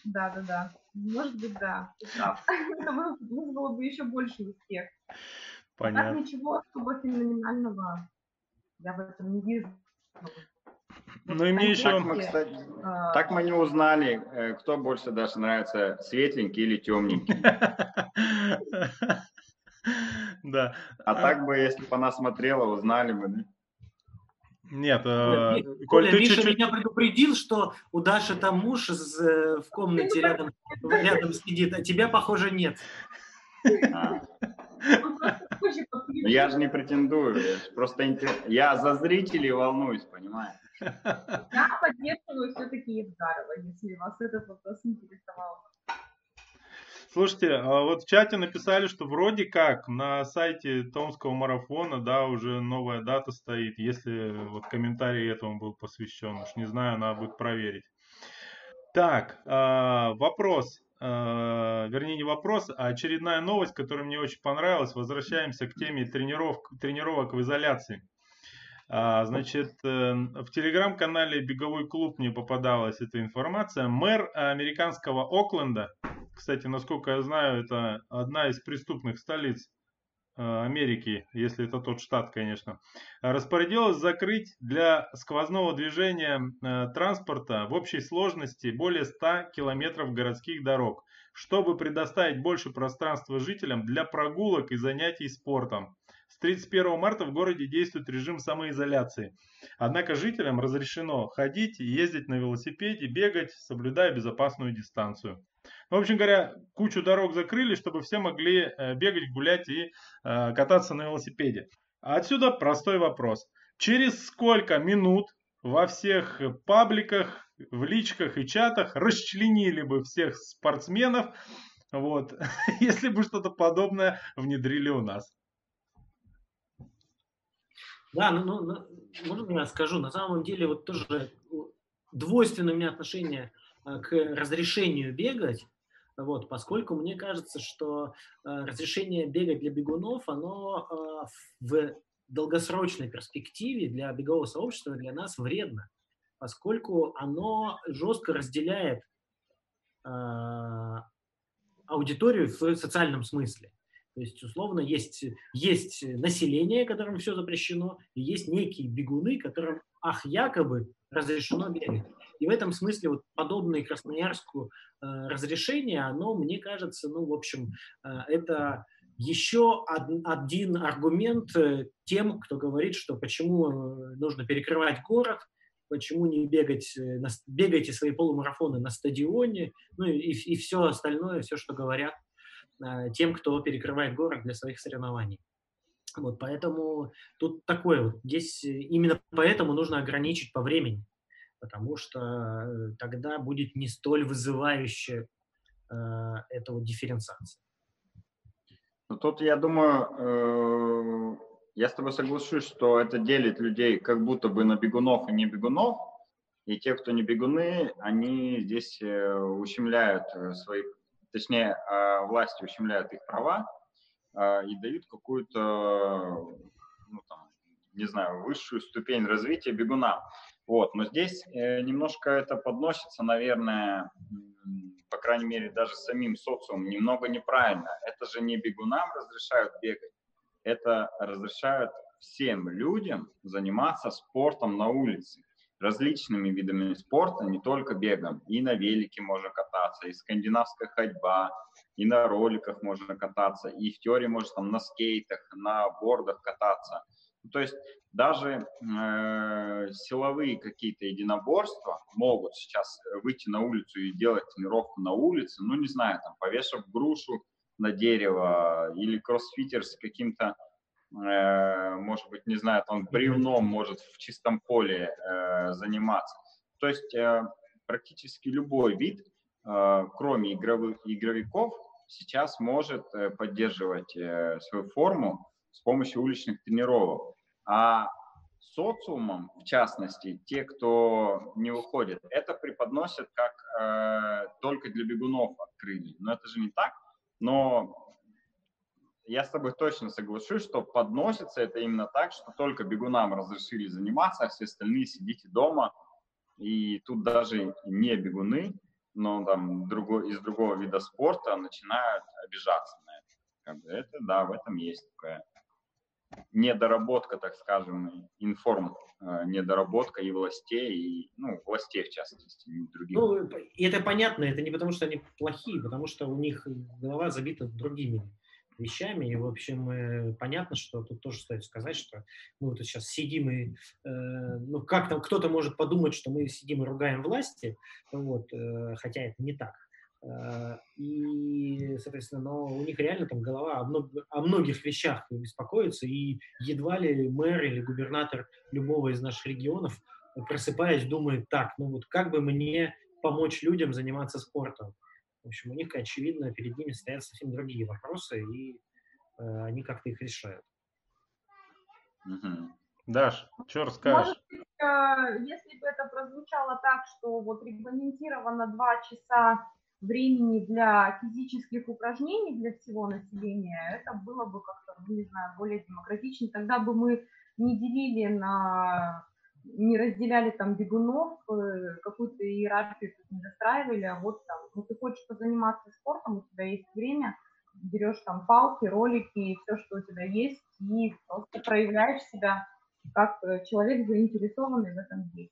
Да, да, да. Может быть, да. Это вызвало бы еще больше успех. Понятно. Так ничего особо феноменального я в этом не вижу. Ну и мне еще... Так мы, кстати, а... так мы не узнали, э, кто больше даже нравится, светленький или темненький. Да. А так бы, если бы она смотрела, узнали бы, да? Нет, э, Коль, ты Миша чуть-чуть... меня предупредил, что у Даши там муж из, э, в комнате рядом, рядом сидит, а тебя, похоже, нет. А. Я же не претендую, я просто я за зрителей волнуюсь, понимаешь? Я поддерживаю все-таки Евгарова, если вас этот вопрос интересовал. Слушайте, а вот в чате написали, что вроде как на сайте Томского марафона, да, уже новая дата стоит, если вот комментарий этому был посвящен. Уж не знаю, надо будет проверить. Так, а, вопрос. А, вернее, не вопрос, а очередная новость, которая мне очень понравилась. Возвращаемся к теме тренировок, тренировок в изоляции. Значит, э, в телеграм-канале «Беговой клуб» мне попадалась эта информация. Мэр американского Окленда, кстати, насколько я знаю, это одна из преступных столиц э, Америки, если это тот штат, конечно, распорядилась закрыть для сквозного движения э, транспорта в общей сложности более 100 километров городских дорог, чтобы предоставить больше пространства жителям для прогулок и занятий спортом. С 31 марта в городе действует режим самоизоляции. Однако жителям разрешено ходить, ездить на велосипеде, бегать, соблюдая безопасную дистанцию. В общем говоря, кучу дорог закрыли, чтобы все могли э, бегать, гулять и э, кататься на велосипеде. Отсюда простой вопрос. Через сколько минут во всех пабликах, в личках и чатах расчленили бы всех спортсменов, вот, если бы что-то подобное внедрили у нас? Да, ну, ну, ну можно я скажу, на самом деле вот тоже двойственное у меня отношение э, к разрешению бегать, вот, поскольку мне кажется, что э, разрешение бегать для бегунов, оно э, в долгосрочной перспективе для бегового сообщества, для нас вредно, поскольку оно жестко разделяет э, аудиторию в социальном смысле. То есть, условно, есть, есть население, которым все запрещено, и есть некие бегуны, которым, ах, якобы разрешено бегать. И в этом смысле вот подобное Красноярску э, разрешение, оно, мне кажется, ну, в общем, э, это еще од, один аргумент э, тем, кто говорит, что почему э, нужно перекрывать город, почему не бегать, э, бегайте свои полумарафоны на стадионе, ну и, и все остальное, все, что говорят тем, кто перекрывает город для своих соревнований. Вот, поэтому тут такое вот, здесь именно поэтому нужно ограничить по времени потому что э, тогда будет не столь вызывающе э, эта вот дифференциация. Ну, тут, я думаю, э, я с тобой соглашусь, что это делит людей как будто бы на бегунов и не бегунов, и те, кто не бегуны, они здесь э, ущемляют э, свои точнее, э, власти ущемляют их права э, и дают какую-то, ну, там, не знаю, высшую ступень развития бегунам. Вот, но здесь э, немножко это подносится, наверное, по крайней мере, даже самим социумом немного неправильно. Это же не бегунам разрешают бегать, это разрешают всем людям заниматься спортом на улице, различными видами спорта, не только бегом. И на велике можно кататься, и скандинавская ходьба, и на роликах можно кататься, и в теории можно там на скейтах, на бордах кататься. То есть даже э, силовые какие-то единоборства могут сейчас выйти на улицу и делать тренировку на улице, ну не знаю, там повешав грушу на дерево или кроссфитер с каким-то, может быть, не знаю, там бревном может в чистом поле э, заниматься. То есть э, практически любой вид, э, кроме игровых игровиков, сейчас может э, поддерживать э, свою форму с помощью уличных тренировок. А социумом, в частности, те, кто не выходит, это преподносят как э, только для бегунов открыли. Но это же не так. Но я с тобой точно соглашусь, что подносится это именно так, что только бегунам разрешили заниматься, а все остальные сидите дома. И тут даже не бегуны, но там другой, из другого вида спорта начинают обижаться на это. Это, да, в этом есть такая недоработка, так скажем, информ э, недоработка и властей, и, ну, властей в частности, и других. Ну, это понятно, это не потому, что они плохие, потому что у них голова забита другими вещами, и, в общем, э, понятно, что тут тоже стоит сказать, что мы вот сейчас сидим и, э, ну, как там кто-то может подумать, что мы сидим и ругаем власти, вот, э, хотя это не так. Э, и, соответственно, но у них реально там голова о, мног, о многих вещах беспокоится, и едва ли мэр или губернатор любого из наших регионов, просыпаясь, думает, так, ну вот как бы мне помочь людям заниматься спортом? В общем, у них, очевидно, перед ними стоят совсем другие вопросы, и э, они как-то их решают. Угу. Даш, что расскажешь? Может быть, э, если бы это прозвучало так, что вот регламентировано два часа времени для физических упражнений для всего населения, это было бы как-то, ну, не знаю, более демократично. Тогда бы мы не делили на не разделяли там бегунов, э, какую-то иерархию не застраивали, а вот там, ну ты хочешь позаниматься спортом, у тебя есть время, берешь там палки, ролики, все, что у тебя есть, и просто проявляешь себя как э, человек заинтересованный в этом действии.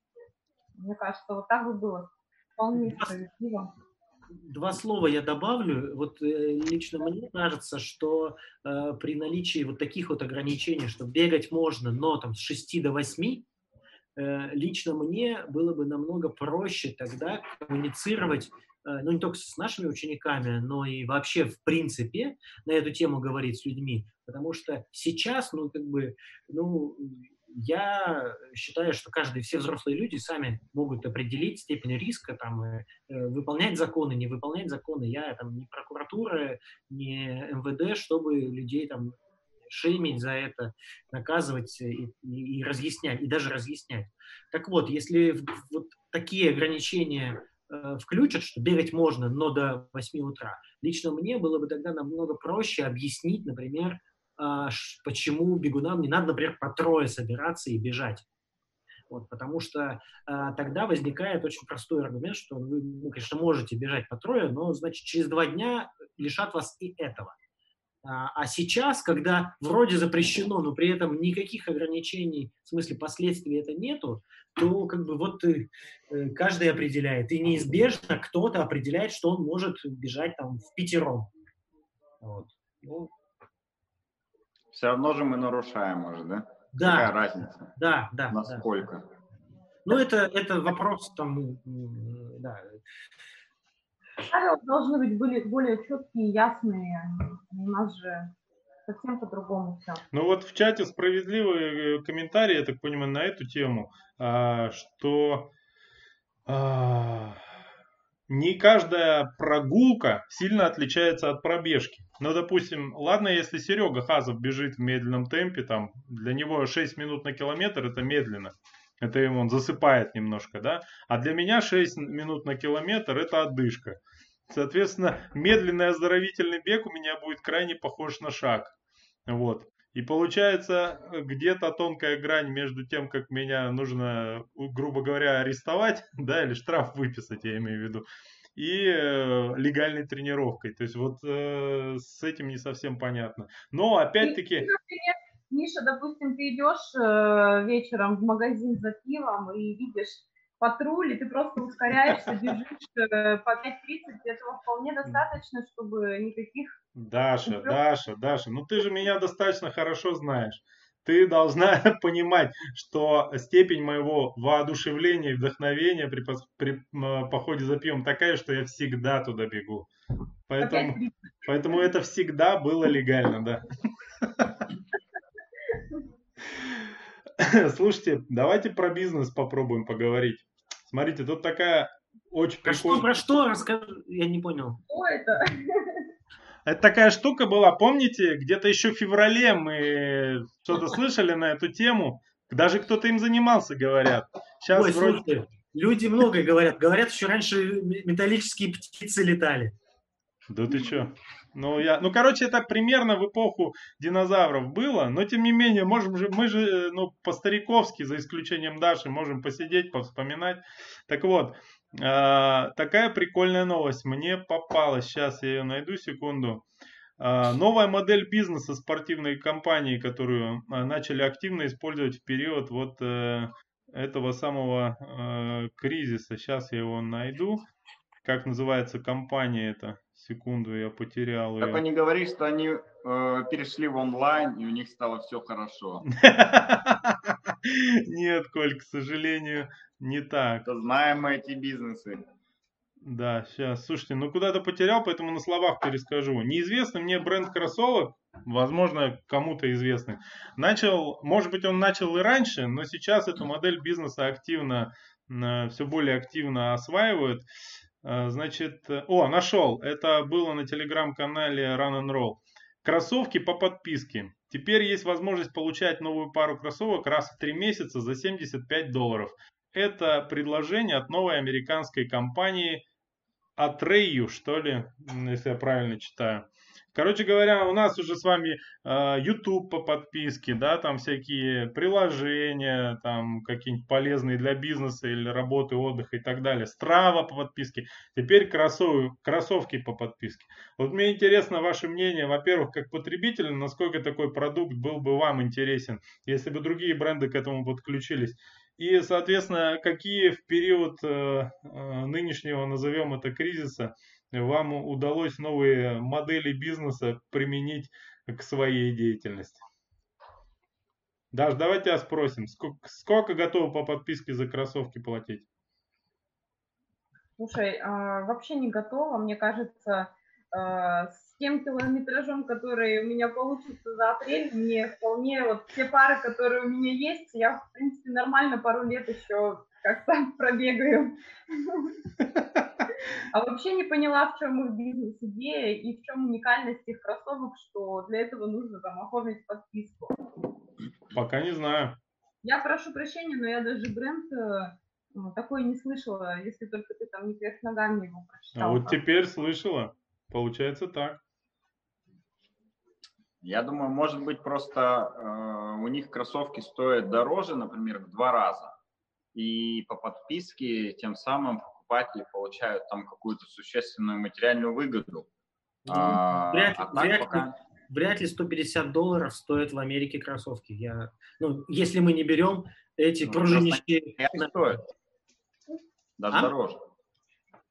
Мне кажется, вот так бы было вполне справедливо два слова я добавлю. Вот э, лично мне кажется, что э, при наличии вот таких вот ограничений, что бегать можно, но там с 6 до 8, э, лично мне было бы намного проще тогда коммуницировать э, ну, не только с нашими учениками, но и вообще, в принципе, на эту тему говорить с людьми. Потому что сейчас, ну, как бы, ну, я считаю, что каждый, все взрослые люди сами могут определить степень риска, там, э, э, выполнять законы, не выполнять законы. Я там не прокуратура, не МВД, чтобы людей там шеймить за это, наказывать и, и, и разъяснять, и даже разъяснять. Так вот, если вот такие ограничения э, включат, что бегать можно, но до 8 утра, лично мне было бы тогда намного проще объяснить, например, а, почему бегунам не надо, например, по трое собираться и бежать. Вот, потому что а, тогда возникает очень простой аргумент, что вы, ну, конечно, можете бежать по трое, но, значит, через два дня лишат вас и этого. А, а сейчас, когда вроде запрещено, но при этом никаких ограничений, в смысле последствий это нету, то как бы вот э, каждый определяет. И неизбежно кто-то определяет, что он может бежать там в пятером. Вот. Ну, все равно же мы нарушаем уже, да? Да. Какая разница? Да, да. Насколько? Да. Ну, это, это вопрос там, да. Правила должны быть были более четкие, ясные. У нас же совсем по-другому все. Ну вот в чате справедливый э, комментарий, я так понимаю, на эту тему, а, что а, не каждая прогулка сильно отличается от пробежки. Ну, допустим, ладно, если Серега Хазов бежит в медленном темпе, там, для него 6 минут на километр это медленно. Это ему он засыпает немножко, да. А для меня 6 минут на километр это отдышка. Соответственно, медленный оздоровительный бег у меня будет крайне похож на шаг. Вот. И получается где-то тонкая грань между тем, как меня нужно, грубо говоря, арестовать, да, или штраф выписать, я имею в виду, и э, легальной тренировкой. То есть вот э, с этим не совсем понятно. Но опять-таки... Миша, допустим, ты идешь э, вечером в магазин за пивом и видишь патруль, и ты просто ускоряешься, бежишь э, по 5.30, этого вполне достаточно, чтобы никаких... Даша, Даша, Даша, ну ты же меня достаточно хорошо знаешь. Ты должна понимать, что степень моего воодушевления и вдохновения при, при походе за пивом такая, что я всегда туда бегу. Поэтому, поэтому это всегда было легально, да. Слушайте, давайте про бизнес попробуем поговорить. Смотрите, тут такая очень про прикольная... Что, про что? Расскажи, я не понял. Что это? Это такая штука была, помните, где-то еще в феврале мы что-то слышали на эту тему. Даже кто-то им занимался, говорят. Сейчас Ой, вроде... слушай, люди многое говорят. Говорят, еще раньше металлические птицы летали. Да ты что? Ну, я, ну, короче, это примерно в эпоху динозавров было, но тем не менее, можем же, мы же, ну, по-стариковски, за исключением Даши, можем посидеть, повспоминать. Так вот, э, такая прикольная новость мне попалась, сейчас я ее найду, секунду. Э, новая модель бизнеса спортивной компании, которую э, начали активно использовать в период вот э, этого самого э, кризиса. Сейчас я его найду. Как называется компания эта? Секунду, я потерял ее. Только не говори, что они э, перешли в онлайн, и у них стало все хорошо. Нет, Коль, к сожалению, не так. Знаем мы эти бизнесы. Да, сейчас. Слушайте, ну куда-то потерял, поэтому на словах перескажу. Неизвестный мне бренд кроссовок, возможно, кому-то известный, начал, может быть, он начал и раньше, но сейчас эту модель бизнеса активно, э, все более активно осваивают. А, значит, э, о, нашел. Это было на телеграм-канале Run and Roll. Кроссовки по подписке. Теперь есть возможность получать новую пару кроссовок раз в 3 месяца за 75 долларов. Это предложение от новой американской компании Atreyu, что ли, если я правильно читаю. Короче говоря, у нас уже с вами э, YouTube по подписке, да, там всякие приложения, там какие-нибудь полезные для бизнеса или работы, отдыха и так далее. Страва по подписке. Теперь кроссов, кроссовки по подписке. Вот мне интересно ваше мнение, во-первых, как потребителя, насколько такой продукт был бы вам интересен, если бы другие бренды к этому подключились. И, соответственно, какие в период э, э, нынешнего, назовем это, кризиса, вам удалось новые модели бизнеса применить к своей деятельности? Даже давайте тебя спросим, сколько, сколько готовы по подписке за кроссовки платить? Слушай, а, вообще не готова. Мне кажется, а, с тем километражом, который у меня получится за апрель, мне вполне вот те пары, которые у меня есть, я, в принципе, нормально пару лет еще как-то пробегаю. А вообще не поняла, в чем их бизнес-идея и в чем уникальность их кроссовок, что для этого нужно там оформить подписку. Пока не знаю. Я прошу прощения, но я даже бренд э, ну, такой не слышала, если только ты там не вверх ногами его прочитал. А вот теперь слышала. Получается так. Я думаю, может быть, просто э, у них кроссовки стоят дороже, например, в два раза. И по подписке тем самым покупатели получают там какую-то существенную материальную выгоду. Ну, а, вряд, а вряд, пока... вряд ли 150 долларов стоят в Америке кроссовки. Я, ну, если мы не берем эти ну, пружинищие... стоят. Даже а? дороже.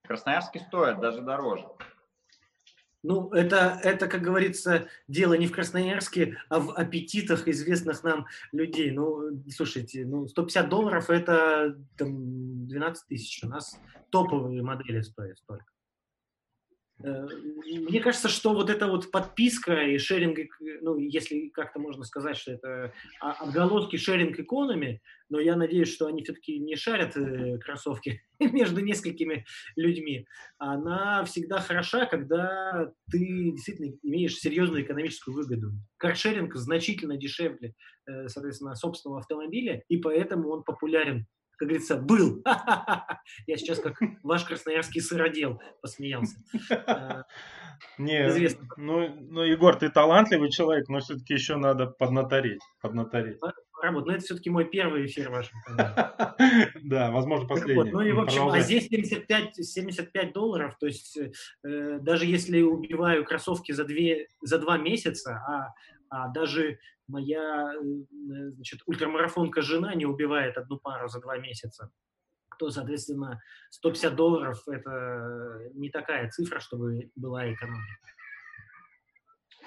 Красноярский стоит даже дороже. Ну, это, это, как говорится, дело не в Красноярске, а в аппетитах известных нам людей. Ну, слушайте, ну, 150 долларов – это там, 12 тысяч. У нас топовые модели стоят столько. Э, мне кажется, что вот эта вот подписка и шеринг, ну, если как-то можно сказать, что это отголоски шеринг экономи, но я надеюсь, что они все-таки не шарят э, кроссовки между несколькими людьми. Она всегда хороша, когда ты действительно имеешь серьезную экономическую выгоду. Каршеринг значительно дешевле, э, соответственно, собственного автомобиля, и поэтому он популярен как говорится, был. Я сейчас как ваш красноярский сыродел посмеялся. Э, Не, ну, ну, Егор, ты талантливый человек, но все-таки еще надо поднатореть, поднатореть. Работа. Но это все-таки мой первый эфир в вашем канале. Да, возможно, последний. Ну и, в общем, а здесь 75, 75 долларов, то есть э, даже если убиваю кроссовки за, две, за два месяца, а, а даже моя э, значит, ультрамарафонка жена не убивает одну пару за два месяца, то, соответственно, 150 долларов – это не такая цифра, чтобы была экономия.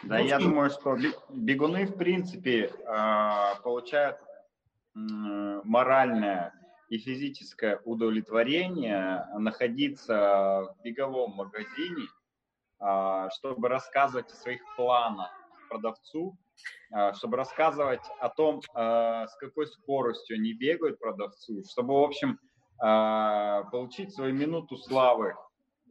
Да, я думаю, что бегуны, в принципе, а, получают моральное и физическое удовлетворение находиться в беговом магазине, а, чтобы рассказывать о своих планах продавцу, чтобы рассказывать о том, с какой скоростью они бегают продавцу, чтобы, в общем, получить свою минуту славы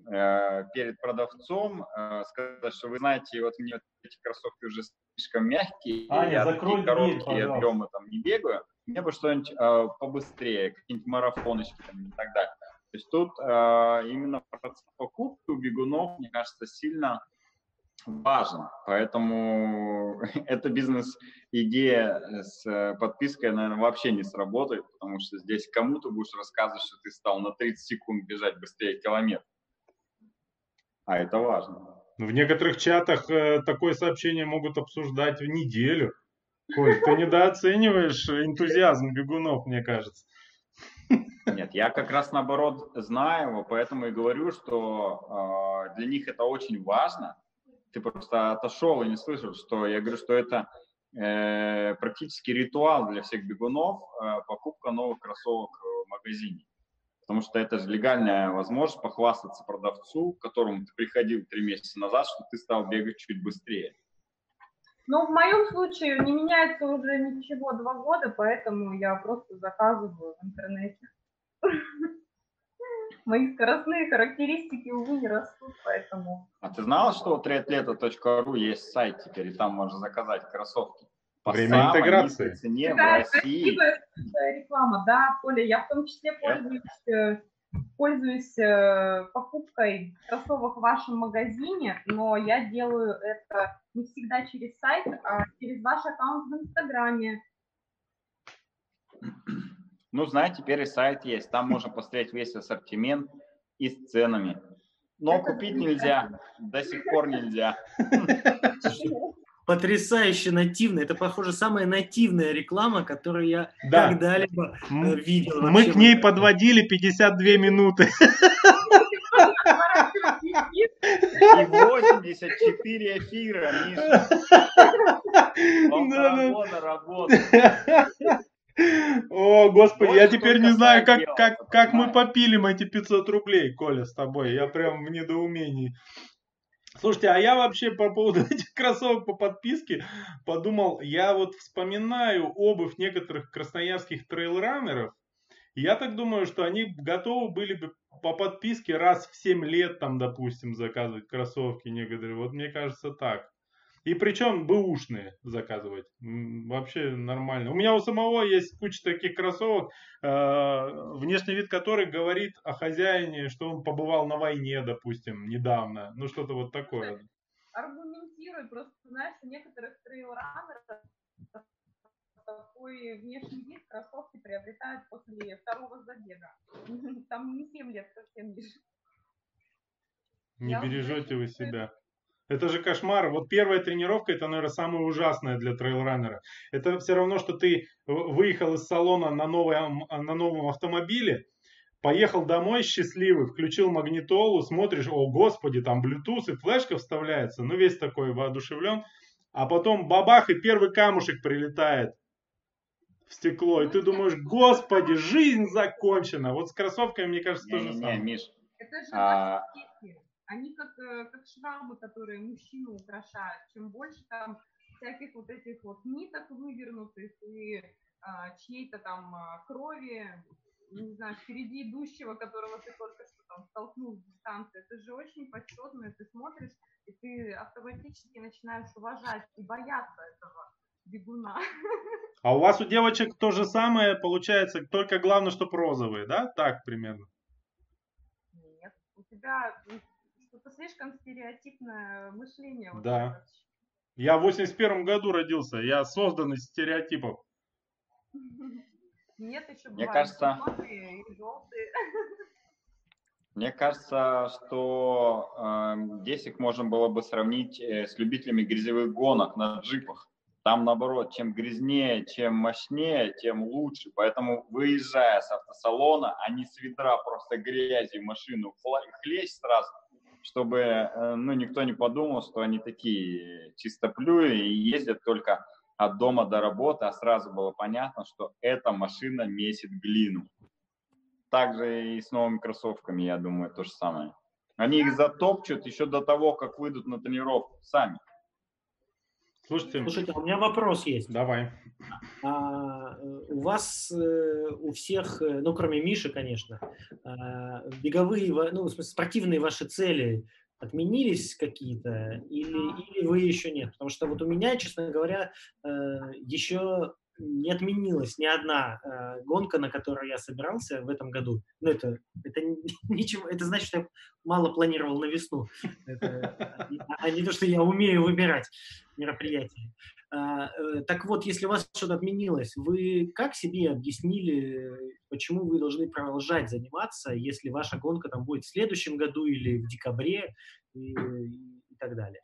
Э, перед продавцом, сказать, что вы знаете, вот мне эти кроссовки уже слишком мягкие, Аня, я такие короткие дверь, объемы там не бегаю, мне бы что-нибудь побыстрее, какие-нибудь марафоночки там, и так далее. То есть тут именно процесс покупки у бегунов, мне кажется, сильно важен. Поэтому эта бизнес-идея с подпиской, наверное, вообще не сработает, потому что здесь кому-то будешь рассказывать, что ты стал на 30 секунд бежать быстрее километр. А это важно. В некоторых чатах э, такое сообщение могут обсуждать в неделю. Коль, ты недооцениваешь энтузиазм бегунов, мне кажется. Нет, я как раз наоборот знаю его, поэтому и говорю, что э, для них это очень важно. Ты просто отошел и не слышал, что я говорю, что это э, практически ритуал для всех бегунов э, покупка новых кроссовок в магазине потому что это же легальная возможность похвастаться продавцу, к которому ты приходил три месяца назад, что ты стал бегать чуть быстрее. Ну, в моем случае не меняется уже ничего два года, поэтому я просто заказываю в интернете. Мои скоростные характеристики, увы, не растут, поэтому... А ты знала, что triatleta.ru есть сайт теперь, и там можно заказать кроссовки? По Время интеграции. Цене Такая в России. реклама, да, Коля, я в том числе пользуюсь, э, пользуюсь э, покупкой кроссовок в вашем магазине, но я делаю это не всегда через сайт, а через ваш аккаунт в Инстаграме. Ну, знаете, теперь и сайт есть. Там можно посмотреть весь ассортимент и с ценами. Но это купить нельзя. До сих пор нельзя. потрясающе нативная. Это, похоже, самая нативная реклама, которую я да. когда-либо э, видел. Мы к ней подводили 52 минуты. И 84 эфира, Миша. Полтора работы. О, господи, я теперь не знаю, как, как, как мы попилим эти 500 рублей, Коля, с тобой. Я прям в недоумении. Слушайте, а я вообще по поводу этих кроссовок по подписке подумал, я вот вспоминаю обувь некоторых красноярских трейлранеров, я так думаю, что они готовы были бы по подписке раз в 7 лет, там, допустим, заказывать кроссовки некоторые. Вот мне кажется так. И причем бэушные заказывать. Вообще нормально. У меня у самого есть куча таких кроссовок, э, внешний вид которых говорит о хозяине, что он побывал на войне, допустим, недавно. Ну, что-то вот такое. Аргументируй. Просто, знаешь, у некоторых трейлранеров такой внешний вид кроссовки приобретают после второго забега. Там не 7 лет совсем лишь. Не Я бережете вы себя. Это же кошмар. Вот первая тренировка, это, наверное, самое ужасное для трейлранера. Это все равно, что ты выехал из салона на, новом, на новом автомобиле, поехал домой счастливый, включил магнитолу, смотришь, о господи, там Bluetooth и флешка вставляется, ну весь такой воодушевлен, а потом бабах и первый камушек прилетает в стекло, и ты думаешь, господи, жизнь закончена. Вот с кроссовками, мне кажется, не, то же самое. Не, Миш, это же а они как, э, как шрамы, которые мужчину украшают. Чем больше там всяких вот этих вот ниток вывернутых и а, чьей-то там а, крови, не знаю, впереди идущего, которого ты только что там столкнул в дистанции, это же очень почетно, ты смотришь, и ты автоматически начинаешь уважать и бояться этого бегуна. А у вас у девочек то же самое получается, только главное, чтобы розовые, да? Так примерно. Нет, у тебя что-то слишком стереотипное мышление. Да. Я в 81 году родился, я создан из стереотипов. Нет, еще Мне кажется, и желтые. Мне кажется, что э, Десик можно было бы сравнить э, с любителями грязевых гонок на джипах. Там, наоборот, чем грязнее, чем мощнее, тем лучше. Поэтому, выезжая с автосалона, они с ведра просто грязи в машину хлесть сразу, чтобы э, ну, никто не подумал, что они такие чистоплюи и ездят только от дома до работы, а сразу было понятно, что эта машина месит глину. Также и с новыми кроссовками, я думаю, то же самое. Они их затопчут еще до того, как выйдут на тренировку сами. Слушайте, Слушайте, у меня вопрос есть. Давай. А, у вас, э, у всех, э, ну, кроме Миши, конечно, а, беговые, ну, в смысле, спортивные ваши цели отменились какие-то или, или вы еще нет? Потому что вот у меня, честно говоря, э, еще не отменилась ни одна э, гонка, на которую я собирался в этом году. Ну, это, это ничего, это значит, что я мало планировал на весну. Это, а не то, что я умею выбирать мероприятия. А, э, так вот, если у вас что-то отменилось, вы как себе объяснили, почему вы должны продолжать заниматься, если ваша гонка там будет в следующем году или в декабре и, и так далее?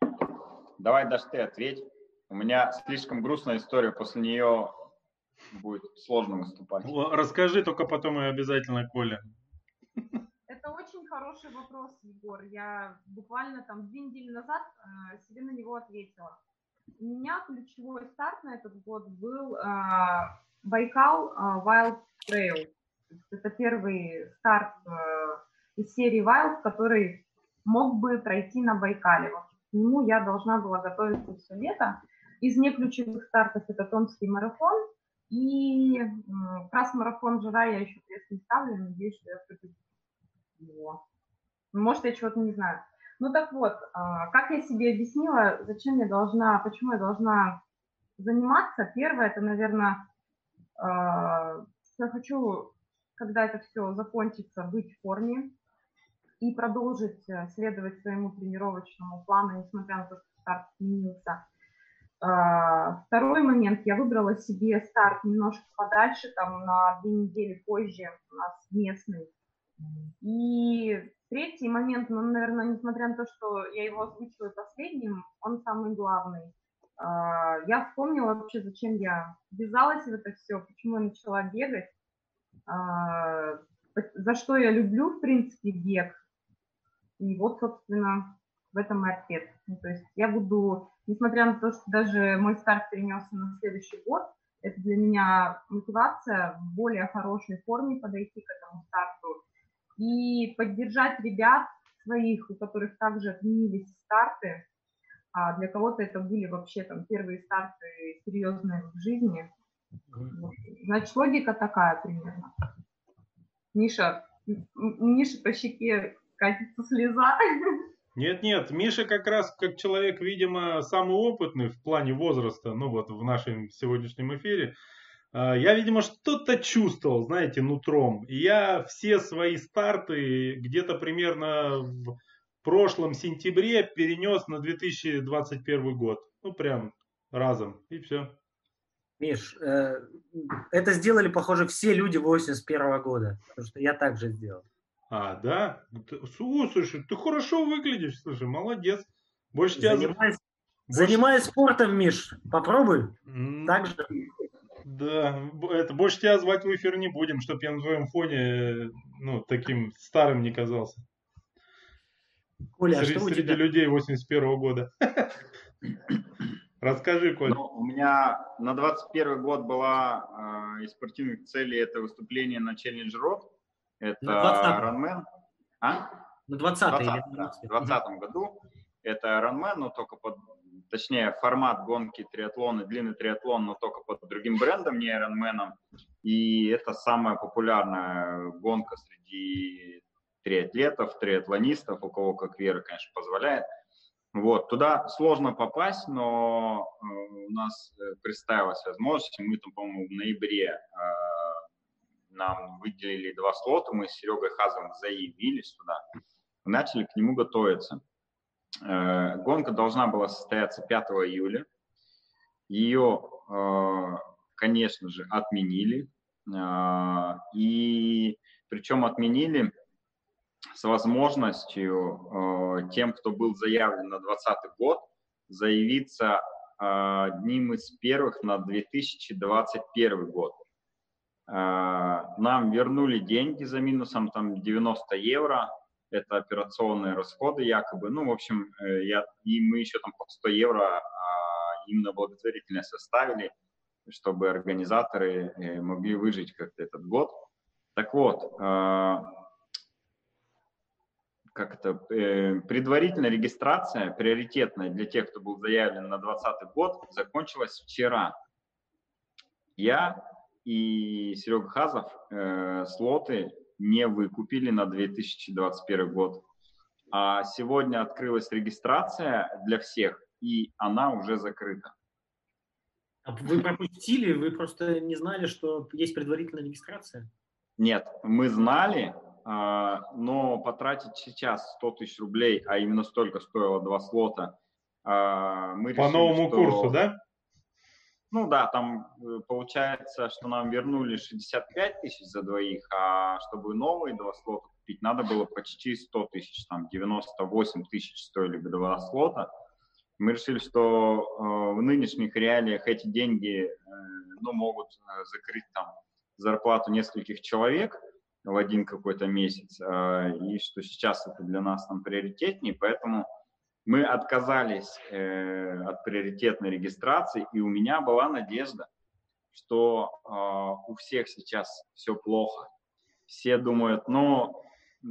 Давай, Даш, ты ответь. У меня слишком грустная история, после нее будет сложно выступать. Расскажи только потом и обязательно Коля. Это очень хороший вопрос, Егор. Я буквально там две недели назад э, себе на него ответила. У меня ключевой старт на этот год был э, Байкал э, Wild Trail. Это первый старт э, из серии Wild, который мог бы пройти на Байкале. Вот к нему я должна была готовиться все лето. Из неключевых стартов это Томский марафон, и раз марафон жира я еще крест не ставлю, надеюсь, что я все-таки его. Может, я чего-то не знаю. Ну так вот, а, как я себе объяснила, зачем я должна, почему я должна заниматься. Первое, это, наверное, а, я хочу, когда это все закончится, быть в форме и продолжить э, следовать своему тренировочному плану, несмотря на то, что старт сменился. А, второй момент, я выбрала себе старт немножко подальше, там на две недели позже у нас местный. И третий момент, ну, наверное, несмотря на то, что я его озвучиваю последним, он самый главный. А, я вспомнила вообще, зачем я ввязалась в это все, почему я начала бегать, а, за что я люблю, в принципе, бег. И вот, собственно, в этом и ответ. Ну, то есть я буду несмотря на то, что даже мой старт перенесся на следующий год, это для меня мотивация в более хорошей форме подойти к этому старту и поддержать ребят своих, у которых также отменились старты, а для кого-то это были вообще там первые старты серьезные в жизни. Значит, логика такая примерно. Миша, Миша по щеке катится слеза. Нет-нет, Миша как раз как человек, видимо, самый опытный в плане возраста, ну вот в нашем сегодняшнем эфире, а, я, видимо, что-то чувствовал, знаете, нутром. я все свои старты где-то примерно в прошлом сентябре перенес на 2021 год. Ну, прям разом, и все. Миш, э, это сделали, похоже, все люди 81 года, потому что я так же сделал. А, да? Слушай, ты хорошо выглядишь, слушай, молодец. Больше тебя... Занимаюсь, Больше... занимаюсь спортом, Миш. Попробуй. Mm. Так же. Да, это больше тебя звать в эфир не будем, чтобы я на твоем фоне ну, таким старым не казался. Коля, среди, а что у среди тебя? людей 81 -го года. Расскажи, Коля. Ну, у меня на 21 год была э, из спортивных целей это выступление на Challenge Road. Это Ironman. А? На 20 20 или 20 20 году. Это Ironman, но только под, точнее, формат гонки триатлона, длинный триатлон, но только под другим брендом, не Ironman. И это самая популярная гонка среди триатлетов, триатлонистов, у кого как вера, конечно, позволяет. Вот, туда сложно попасть, но э, у нас э, представилась возможность, мы там, по-моему, в ноябре э, нам выделили два слота, мы с Серегой Хазовым заявились туда, начали к нему готовиться. Э, гонка должна была состояться 5 июля, ее, э, конечно же, отменили, э, и причем отменили с возможностью тем, кто был заявлен на 2020 год, заявиться одним из первых на 2021 год. Э, нам вернули деньги за минусом там 90 евро, это операционные расходы якобы. Ну, в общем, э, я, и мы еще там по 100 евро именно благотворительность составили, чтобы организаторы э, могли выжить как-то этот год. Так вот, как это, э, предварительная регистрация, приоритетная для тех, кто был заявлен на 2020 год, закончилась вчера. Я и Серега Хазов э, слоты не выкупили на 2021 год. А сегодня открылась регистрация для всех, и она уже закрыта. А вы пропустили, вы просто не знали, что есть предварительная регистрация? Нет, мы знали, а, но потратить сейчас 100 тысяч рублей, а именно столько стоило два слота, а, мы По решили, новому что... курсу, да? Ну да, там э, получается, что нам вернули 65 тысяч за двоих, а чтобы новые два слота купить, надо было почти 100 тысяч, там 98 тысяч стоили бы два слота. Мы решили, что э, в нынешних реалиях эти деньги э, ну, могут закрыть там зарплату нескольких человек, в один какой-то месяц, и что сейчас это для нас там приоритетнее, поэтому мы отказались э, от приоритетной регистрации, и у меня была надежда, что э, у всех сейчас все плохо. Все думают, ну,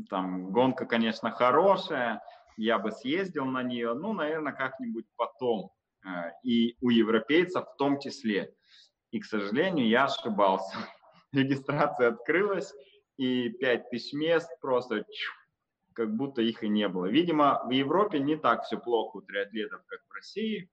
там, гонка, конечно, хорошая, я бы съездил на нее, ну, наверное, как-нибудь потом. Э, и у европейцев в том числе. И, к сожалению, я ошибался. Регистрация открылась, и 5000 мест просто как будто их и не было. Видимо, в Европе не так все плохо у триатлетов, как в России,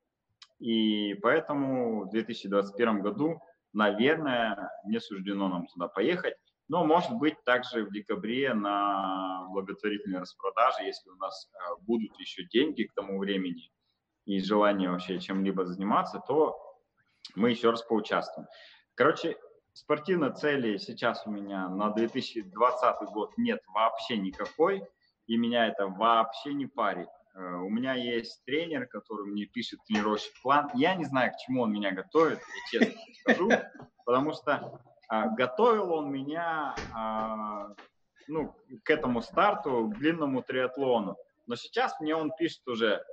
и поэтому в 2021 году, наверное, не суждено нам туда поехать. Но, может быть, также в декабре на благотворительной распродаже, если у нас э, будут еще деньги к тому времени и желание вообще чем-либо заниматься, то мы еще раз поучаствуем. Короче, Спортивной цели сейчас у меня на 2020 год нет вообще никакой, и меня это вообще не парит. Э, у меня есть тренер, который мне пишет тренировочный план. Я не знаю, к чему он меня готовит, я честно скажу, потому что а, готовил он меня а, ну, к этому старту, к длинному триатлону. Но сейчас мне он пишет уже,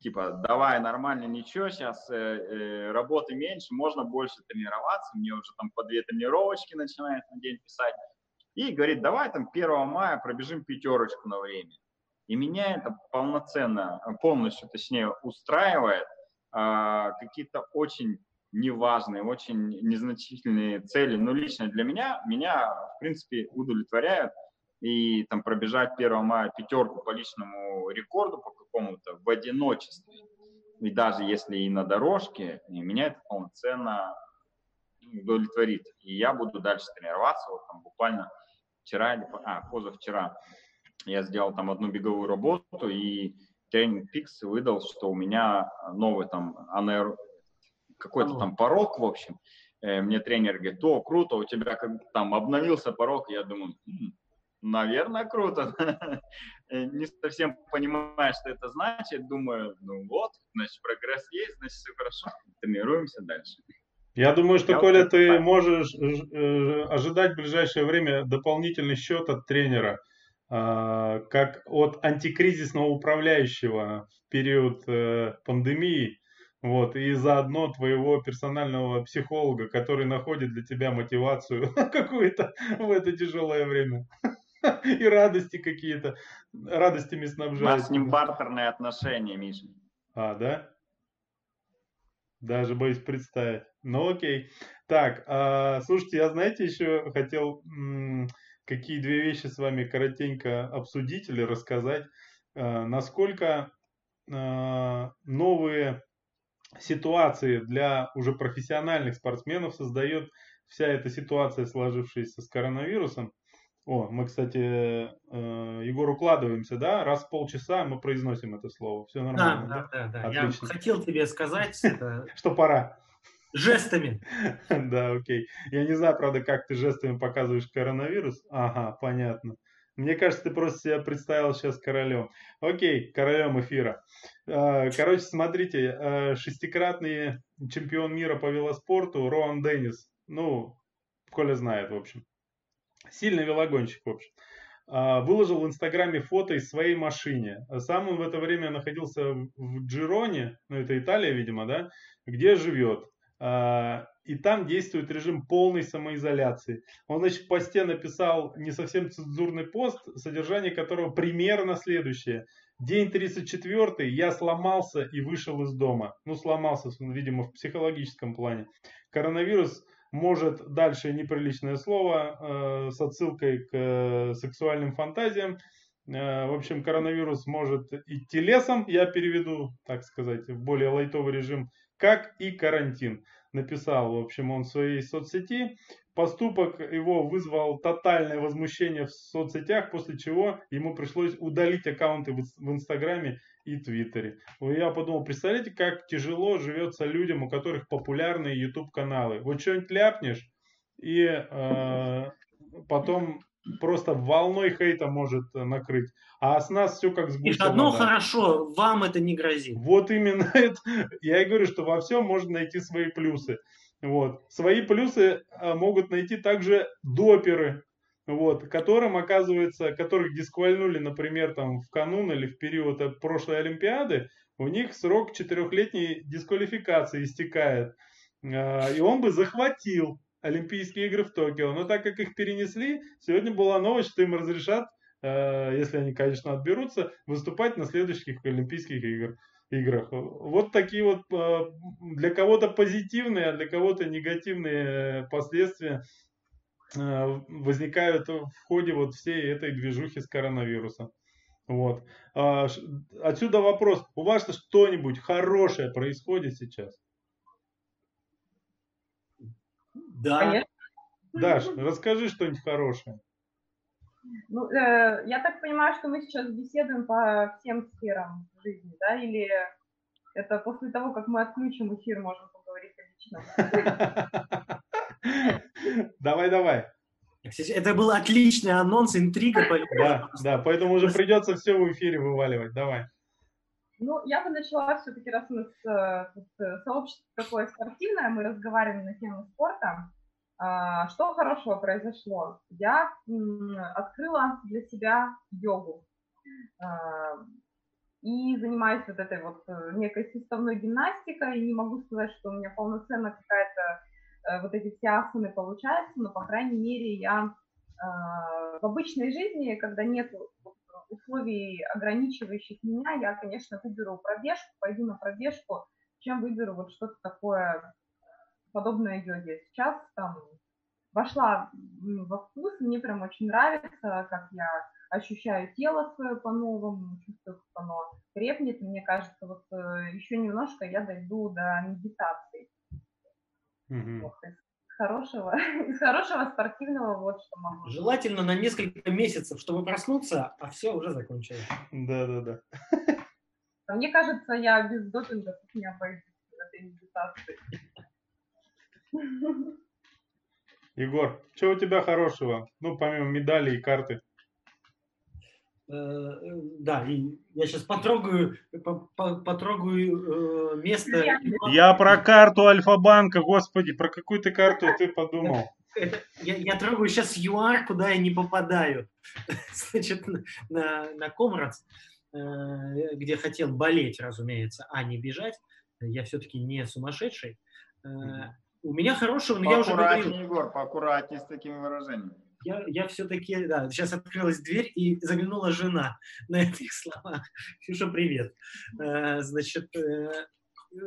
типа, давай, нормально, ничего, сейчас э, э, работы меньше, можно больше тренироваться, мне уже там по две тренировочки начинает на день писать, и говорит, давай там 1 мая пробежим пятерочку на время. И меня это полноценно, полностью, точнее, устраивает, э, какие-то очень неважные, очень незначительные цели, но лично для меня, меня, в принципе, удовлетворяют и там пробежать 1 мая пятерку по личному рекорду по какому-то в одиночестве, и даже если и на дорожке, и меня это полноценно удовлетворит. И я буду дальше тренироваться. Вот там буквально вчера или а, позавчера я сделал там одну беговую работу, и тренинг Пикс выдал, что у меня новый там анер... какой-то там порог, в общем. Э, мне тренер говорит, о, круто, у тебя как там обновился порог. Я думаю, наверное, круто. Э, не совсем понимаю, что это значит. Думаю, ну вот, значит, прогресс есть, значит, все хорошо. Тренируемся дальше. Я думаю, что, Я Коля, вот ты можешь э, ожидать в ближайшее время дополнительный счет от тренера, а, как от антикризисного управляющего в период э, пандемии, вот, и заодно твоего персонального психолога, который находит для тебя мотивацию какую-то в это тяжелое время. и радости какие-то, радостями снабжают. У нас с ним бартерные отношения, Миша. А, да? Даже боюсь представить. Ну окей. Так, а, слушайте, я знаете, еще хотел м, какие две вещи с вами коротенько обсудить или рассказать. А, насколько э, новые ситуации для уже профессиональных спортсменов создает вся эта ситуация, сложившаяся с коронавирусом. О, мы, кстати, э, Егор, укладываемся, да? Раз в полчаса мы произносим это слово. Все нормально. Да, да, да. да. Я хотел тебе сказать. Что пора. Жестами. Да, окей. Я не знаю, правда, как ты жестами показываешь коронавирус. Ага, понятно. Мне кажется, ты просто себя представил сейчас королем. Окей, королем эфира. А, короче, смотрите, э, шестикратный чемпион мира по велоспорту Роан Деннис. Ну, Коля знает, в общем. Сильный велогонщик, в общем. А, выложил в Инстаграме фото из своей машине. Сам он в это время находился в Джироне, ну это Италия, видимо, да, где живет. А, и там действует режим полной самоизоляции. Он, значит, в посте написал не совсем цензурный пост, содержание которого примерно следующее. День 34 я сломался и вышел из дома. Ну, сломался, видимо, в психологическом плане. Коронавирус может дальше неприличное слово э, с отсылкой к э, сексуальным фантазиям. Э, в общем, коронавирус может идти лесом, я переведу, так сказать, в более лайтовый режим, как и карантин. Написал, в общем, он в своей соцсети. Поступок его вызвал тотальное возмущение в соцсетях, после чего ему пришлось удалить аккаунты в Инстаграме и Твиттере. Я подумал, представляете, как тяжело живется людям, у которых популярные YouTube каналы. Вот что-нибудь ляпнешь, и э, потом просто волной хейта может накрыть. А с нас все как с И одно вода. хорошо, вам это не грозит. Вот именно это. Я и говорю, что во всем можно найти свои плюсы. Вот. Свои плюсы а, могут найти также доперы, вот, которым, оказывается, которых дисквальнули, например, там в канун или в период э, прошлой Олимпиады, у них срок четырехлетней дисквалификации истекает. А, и он бы захватил Олимпийские игры в Токио. Но так как их перенесли, сегодня была новость, что им разрешат, э, если они, конечно, отберутся, выступать на следующих Олимпийских играх играх. Вот такие вот э, для кого-то позитивные, а для кого-то негативные последствия возникают в ходе вот всей этой движухи с коронавирусом. Вот. А, отсюда вопрос. У вас что-нибудь хорошее происходит сейчас? Да. Даш, расскажи что-нибудь хорошее. Ну, э, я так понимаю, что мы сейчас беседуем по всем сферам жизни, да? Или это после того, как мы отключим эфир, можем? Давай, давай. Это был отличный анонс, интрига. Да, да, поэтому уже придется все в эфире вываливать. Давай. Ну, я бы начала все-таки, раз у нас э, э, сообщество такое спортивное, мы разговариваем на тему спорта. А, что хорошего произошло? Я открыла для себя йогу а, и занимаюсь вот этой вот э, некой составной гимнастикой. И не могу сказать, что у меня полноценно какая-то Э, вот эти все асаны получаются, но, по крайней мере, я э, в обычной жизни, когда нет условий, ограничивающих меня, я, конечно, выберу пробежку, пойду на пробежку, чем выберу вот что-то такое подобное йоге. Сейчас там вошла во вкус, мне прям очень нравится, как я ощущаю тело свое по-новому, чувствую, как оно крепнет. Мне кажется, вот э, еще немножко я дойду до медитации. Угу. Вот, из хорошего, из хорошего спортивного вот что могу. Желательно на несколько месяцев, чтобы проснуться, а все уже закончилось. Да, да, да. Мне кажется, я без допинга тут не обойдусь в этой медитации. Егор, что у тебя хорошего? Ну, помимо медали и карты. Э, да, и я сейчас потрогаю, потрогаю э, место. Я про карту Альфа-банка, господи, про какую ты карту ты подумал? я, я трогаю сейчас ЮАР, куда я не попадаю. Значит, на, на Комрадс, э, где хотел болеть, разумеется, а не бежать. Я все-таки не сумасшедший. У меня хорошего, но я уже говорил... Егор, поаккуратнее с такими выражениями я, я все-таки, да, сейчас открылась дверь и заглянула жена на этих словах. Ксюша, привет. Э, значит, э,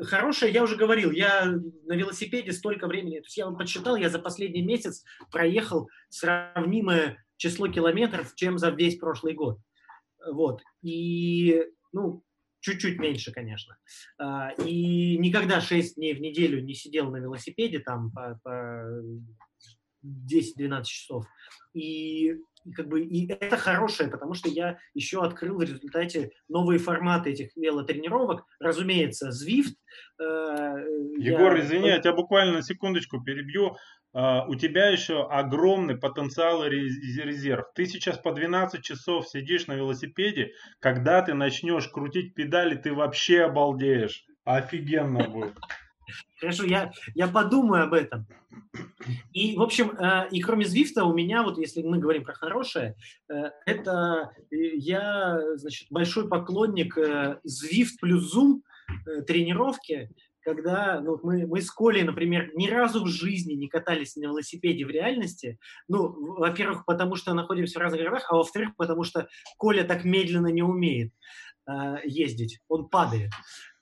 хорошая, я уже говорил, я на велосипеде столько времени, то есть я вам подсчитал, я за последний месяц проехал сравнимое число километров, чем за весь прошлый год. Вот. И, ну, чуть-чуть меньше, конечно. А, и никогда 6 дней в неделю не сидел на велосипеде там по, по 10-12 часов. И как бы и это хорошее, потому что я еще открыл в результате новые форматы этих велотренировок. Разумеется, Zwift. Э, Егор, я... извини, я тебя буквально на секундочку перебью. Uh, у тебя еще огромный потенциал и резерв. Ты сейчас по 12 часов сидишь на велосипеде, когда ты начнешь крутить педали, ты вообще обалдеешь. Офигенно будет. Хорошо, я, я подумаю об этом. И, в общем, э, и кроме Звифта у меня, вот если мы говорим про хорошее, э, это э, я, значит, большой поклонник Zwift плюс Zoom тренировки, когда ну, мы, мы с Колей, например, ни разу в жизни не катались на велосипеде в реальности. Ну, во-первых, потому что находимся в разных городах, а во-вторых, потому что Коля так медленно не умеет э, ездить, он падает.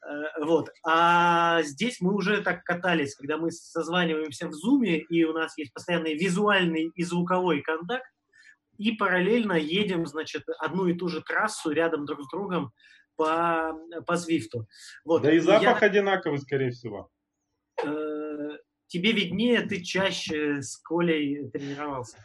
Э, вот. А здесь мы уже так катались, когда мы созваниваемся в зуме, и у нас есть постоянный визуальный и звуковой контакт, и параллельно едем, значит, одну и ту же трассу рядом друг с другом по, по Звифту. Вот. Да и запах я... одинаковый, скорее всего. Э, тебе виднее, ты чаще с Колей тренировался.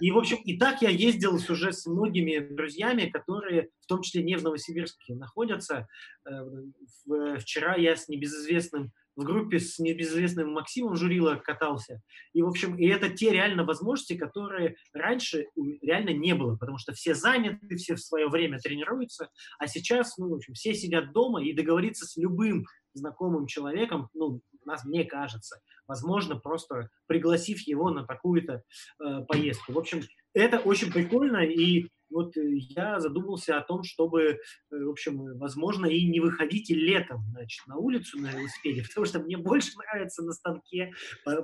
И, в общем, и так я ездил уже с многими друзьями, которые, в том числе не в Новосибирске, находятся. Э, вчера я с небезызвестным в группе с небезызвестным Максимом Журила катался. И, в общем, и это те реально возможности, которые раньше реально не было, потому что все заняты, все в свое время тренируются, а сейчас, ну, в общем, все сидят дома и договориться с любым знакомым человеком, ну, нас, мне кажется, возможно, просто пригласив его на такую-то э, поездку. В общем, это очень прикольно, и вот э, я задумался о том, чтобы, э, в общем, возможно, и не выходить и летом, значит, на улицу на велосипеде, потому что мне больше нравится на станке,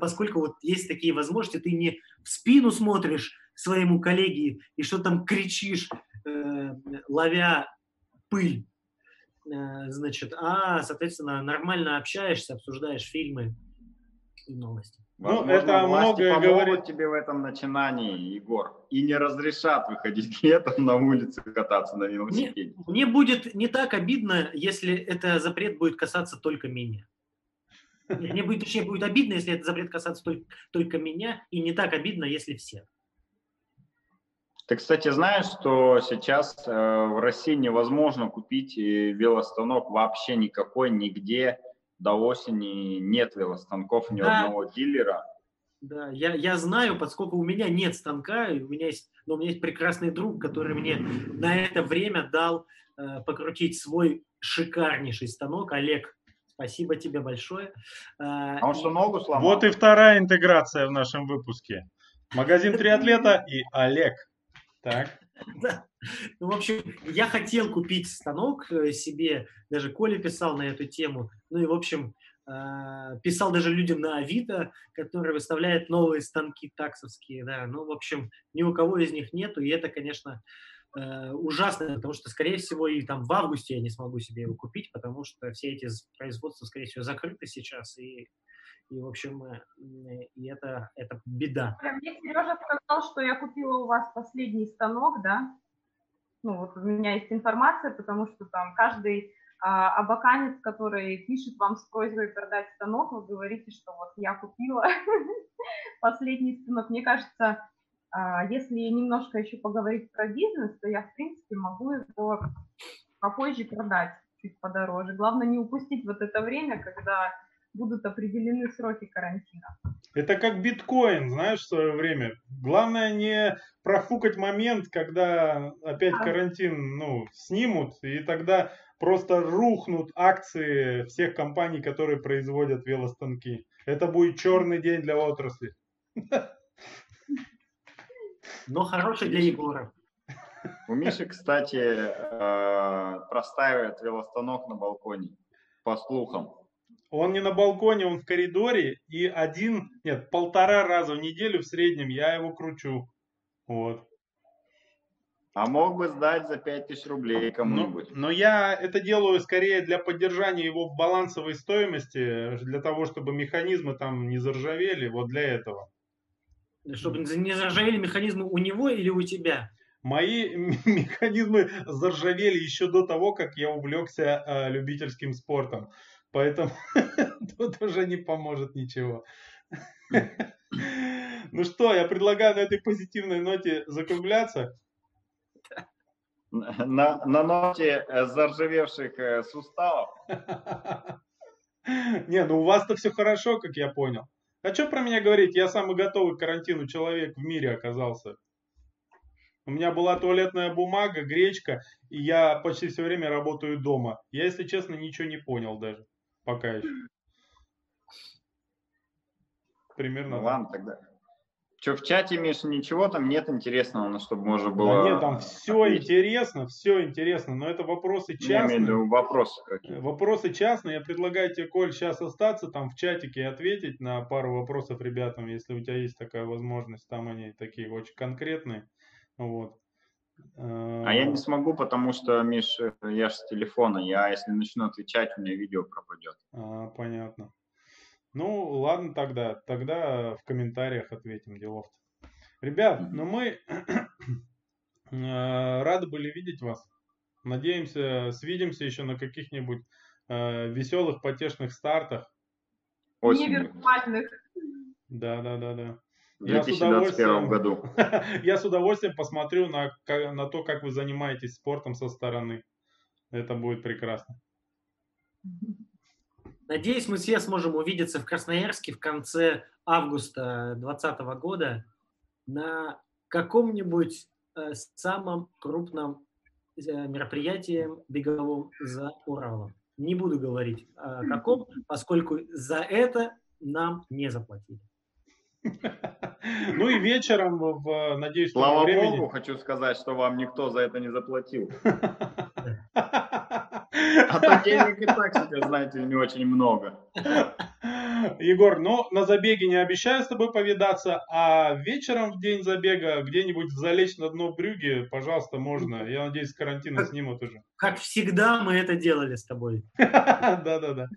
поскольку вот есть такие возможности, ты не в спину смотришь своему коллеге и что там кричишь, э, ловя пыль, э, значит, а, соответственно, нормально общаешься, обсуждаешь фильмы и новости. Ну, это многое говорит тебе в этом начинании, Егор, и не разрешат выходить летом на улице кататься на велосипеде. Мне, мне будет не так обидно, если это запрет будет касаться только меня. Мне будет, точнее, будет обидно, если этот запрет касаться только, только меня, и не так обидно, если всех. Ты, кстати, знаешь, что сейчас э, в России невозможно купить э, велостанок вообще никакой, нигде, до осени нет велостанков ни да. одного дилера. Да, я, я знаю, поскольку у меня нет станка, у меня есть, но у меня есть прекрасный друг, который мне на это время дал э, покрутить свой шикарнейший станок. Олег, спасибо тебе большое. Э, а он что, ногу сломал? Вот и вторая интеграция в нашем выпуске. Магазин триатлета и Олег. Так. Да. Ну, в общем, я хотел купить станок э, себе, даже Коля писал на эту тему. Ну и, в общем, э, писал даже людям на Авито, которые выставляют новые станки таксовские, да. Ну, в общем, ни у кого из них нету, и это, конечно, э, ужасно, потому что, скорее всего, и там в августе я не смогу себе его купить, потому что все эти производства, скорее всего, закрыты сейчас, и и, в общем, э, и это, это беда. Мне Сережа сказал, что я купила у вас последний станок, да? Ну, вот у меня есть информация, потому что там каждый а, абаканец, который пишет вам с просьбой продать станок, вы говорите, что вот я купила последний станок. Мне кажется, а, если немножко еще поговорить про бизнес, то я, в принципе, могу его попозже продать чуть подороже. Главное не упустить вот это время, когда будут определены сроки карантина. Это как биткоин, знаешь, в свое время. Главное не профукать момент, когда опять а. карантин ну, снимут, и тогда просто рухнут акции всех компаний, которые производят велостанки. Это будет черный день для отрасли. Но хороший для Егора. У Миши, кстати, э, простаивает велостанок на балконе, по слухам. Он не на балконе, он в коридоре, и один, нет, полтора раза в неделю в среднем я его кручу. Вот. А мог бы сдать за 5000 рублей кому-нибудь. Но, но я это делаю скорее для поддержания его в балансовой стоимости, для того, чтобы механизмы там не заржавели, вот для этого. Чтобы не заржавели механизмы у него или у тебя? Мои механизмы заржавели еще до того, как я увлекся э, любительским спортом. Поэтому тут уже не поможет ничего. Ну что, я предлагаю на этой позитивной ноте закругляться. На, на ноте э, заржавевших э, суставов. Не, ну у вас-то все хорошо, как я понял. А что про меня говорить? Я самый готовый к карантину человек в мире оказался. У меня была туалетная бумага, гречка, и я почти все время работаю дома. Я, если честно, ничего не понял даже. Пока еще. Примерно. Ну, ладно, тогда. Что, в чате, Миша, ничего там нет интересного, на чтобы можно было... Да нет, там все ответить. интересно, все интересно, но это вопросы частные. Я имею в виду вопросы какие. Вопросы частные. Я предлагаю тебе, Коль, сейчас остаться там в чатике и ответить на пару вопросов ребятам, если у тебя есть такая возможность. Там они такие очень конкретные. Вот. А я не смогу, потому что, Миш, я же с телефона. Я, если начну отвечать, у меня видео пропадет. А, понятно. Ну, ладно тогда. Тогда в комментариях ответим, делов -то. Ребят, ну мы э, рады были видеть вас. Надеемся, свидимся еще на каких-нибудь э, веселых, потешных стартах. Невиртуальных. Да, да, да, да. В 2021 году. я с удовольствием посмотрю на, на то, как вы занимаетесь спортом со стороны. Это будет прекрасно. Надеюсь, мы все сможем увидеться в Красноярске в конце августа 2020 года на каком-нибудь э, самом крупном э, мероприятии беговом за Уралом. Не буду говорить о каком, поскольку за это нам не заплатили. Ну и вечером, в, надеюсь, Слава времени... Богу, хочу сказать, что вам никто за это не заплатил. А то денег и так себе, знаете, не очень много. Егор, ну на забеге не обещаю с тобой повидаться, а вечером в день забега где-нибудь залечь на дно брюги, пожалуйста, можно. Я надеюсь, карантина снимут уже. Как всегда мы это делали с тобой. Да-да-да.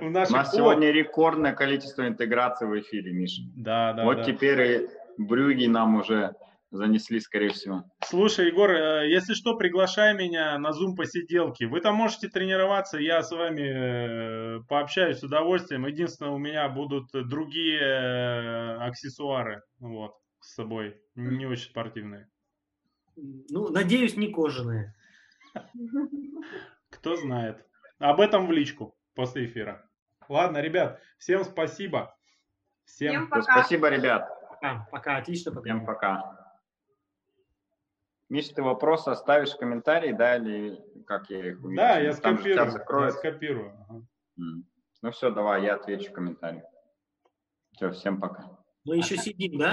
У нас сегодня рекордное количество интеграций в эфире, Миша. Да, да. Вот теперь и брюги нам уже занесли, скорее всего. Слушай, Егор, э, если что, приглашай меня на Zoom посиделки. Вы там можете тренироваться, я с вами э, пообщаюсь с удовольствием. Единственное, у меня будут другие э, аксессуары вот, с собой, не очень спортивные. Ну, надеюсь, не кожаные. Кто знает. Об этом в личку после эфира. Ладно, ребят, всем спасибо. Всем, всем пока. Спасибо, ребят. Пока, пока, отлично. Пока. Всем пока. Миша, ты вопросы оставишь в комментарии, да, или как я их увижу? Да, я скопирую. Я скопирую. Ага. Ну все, давай, я отвечу в комментарии. Все, всем пока. Мы еще сидим, да?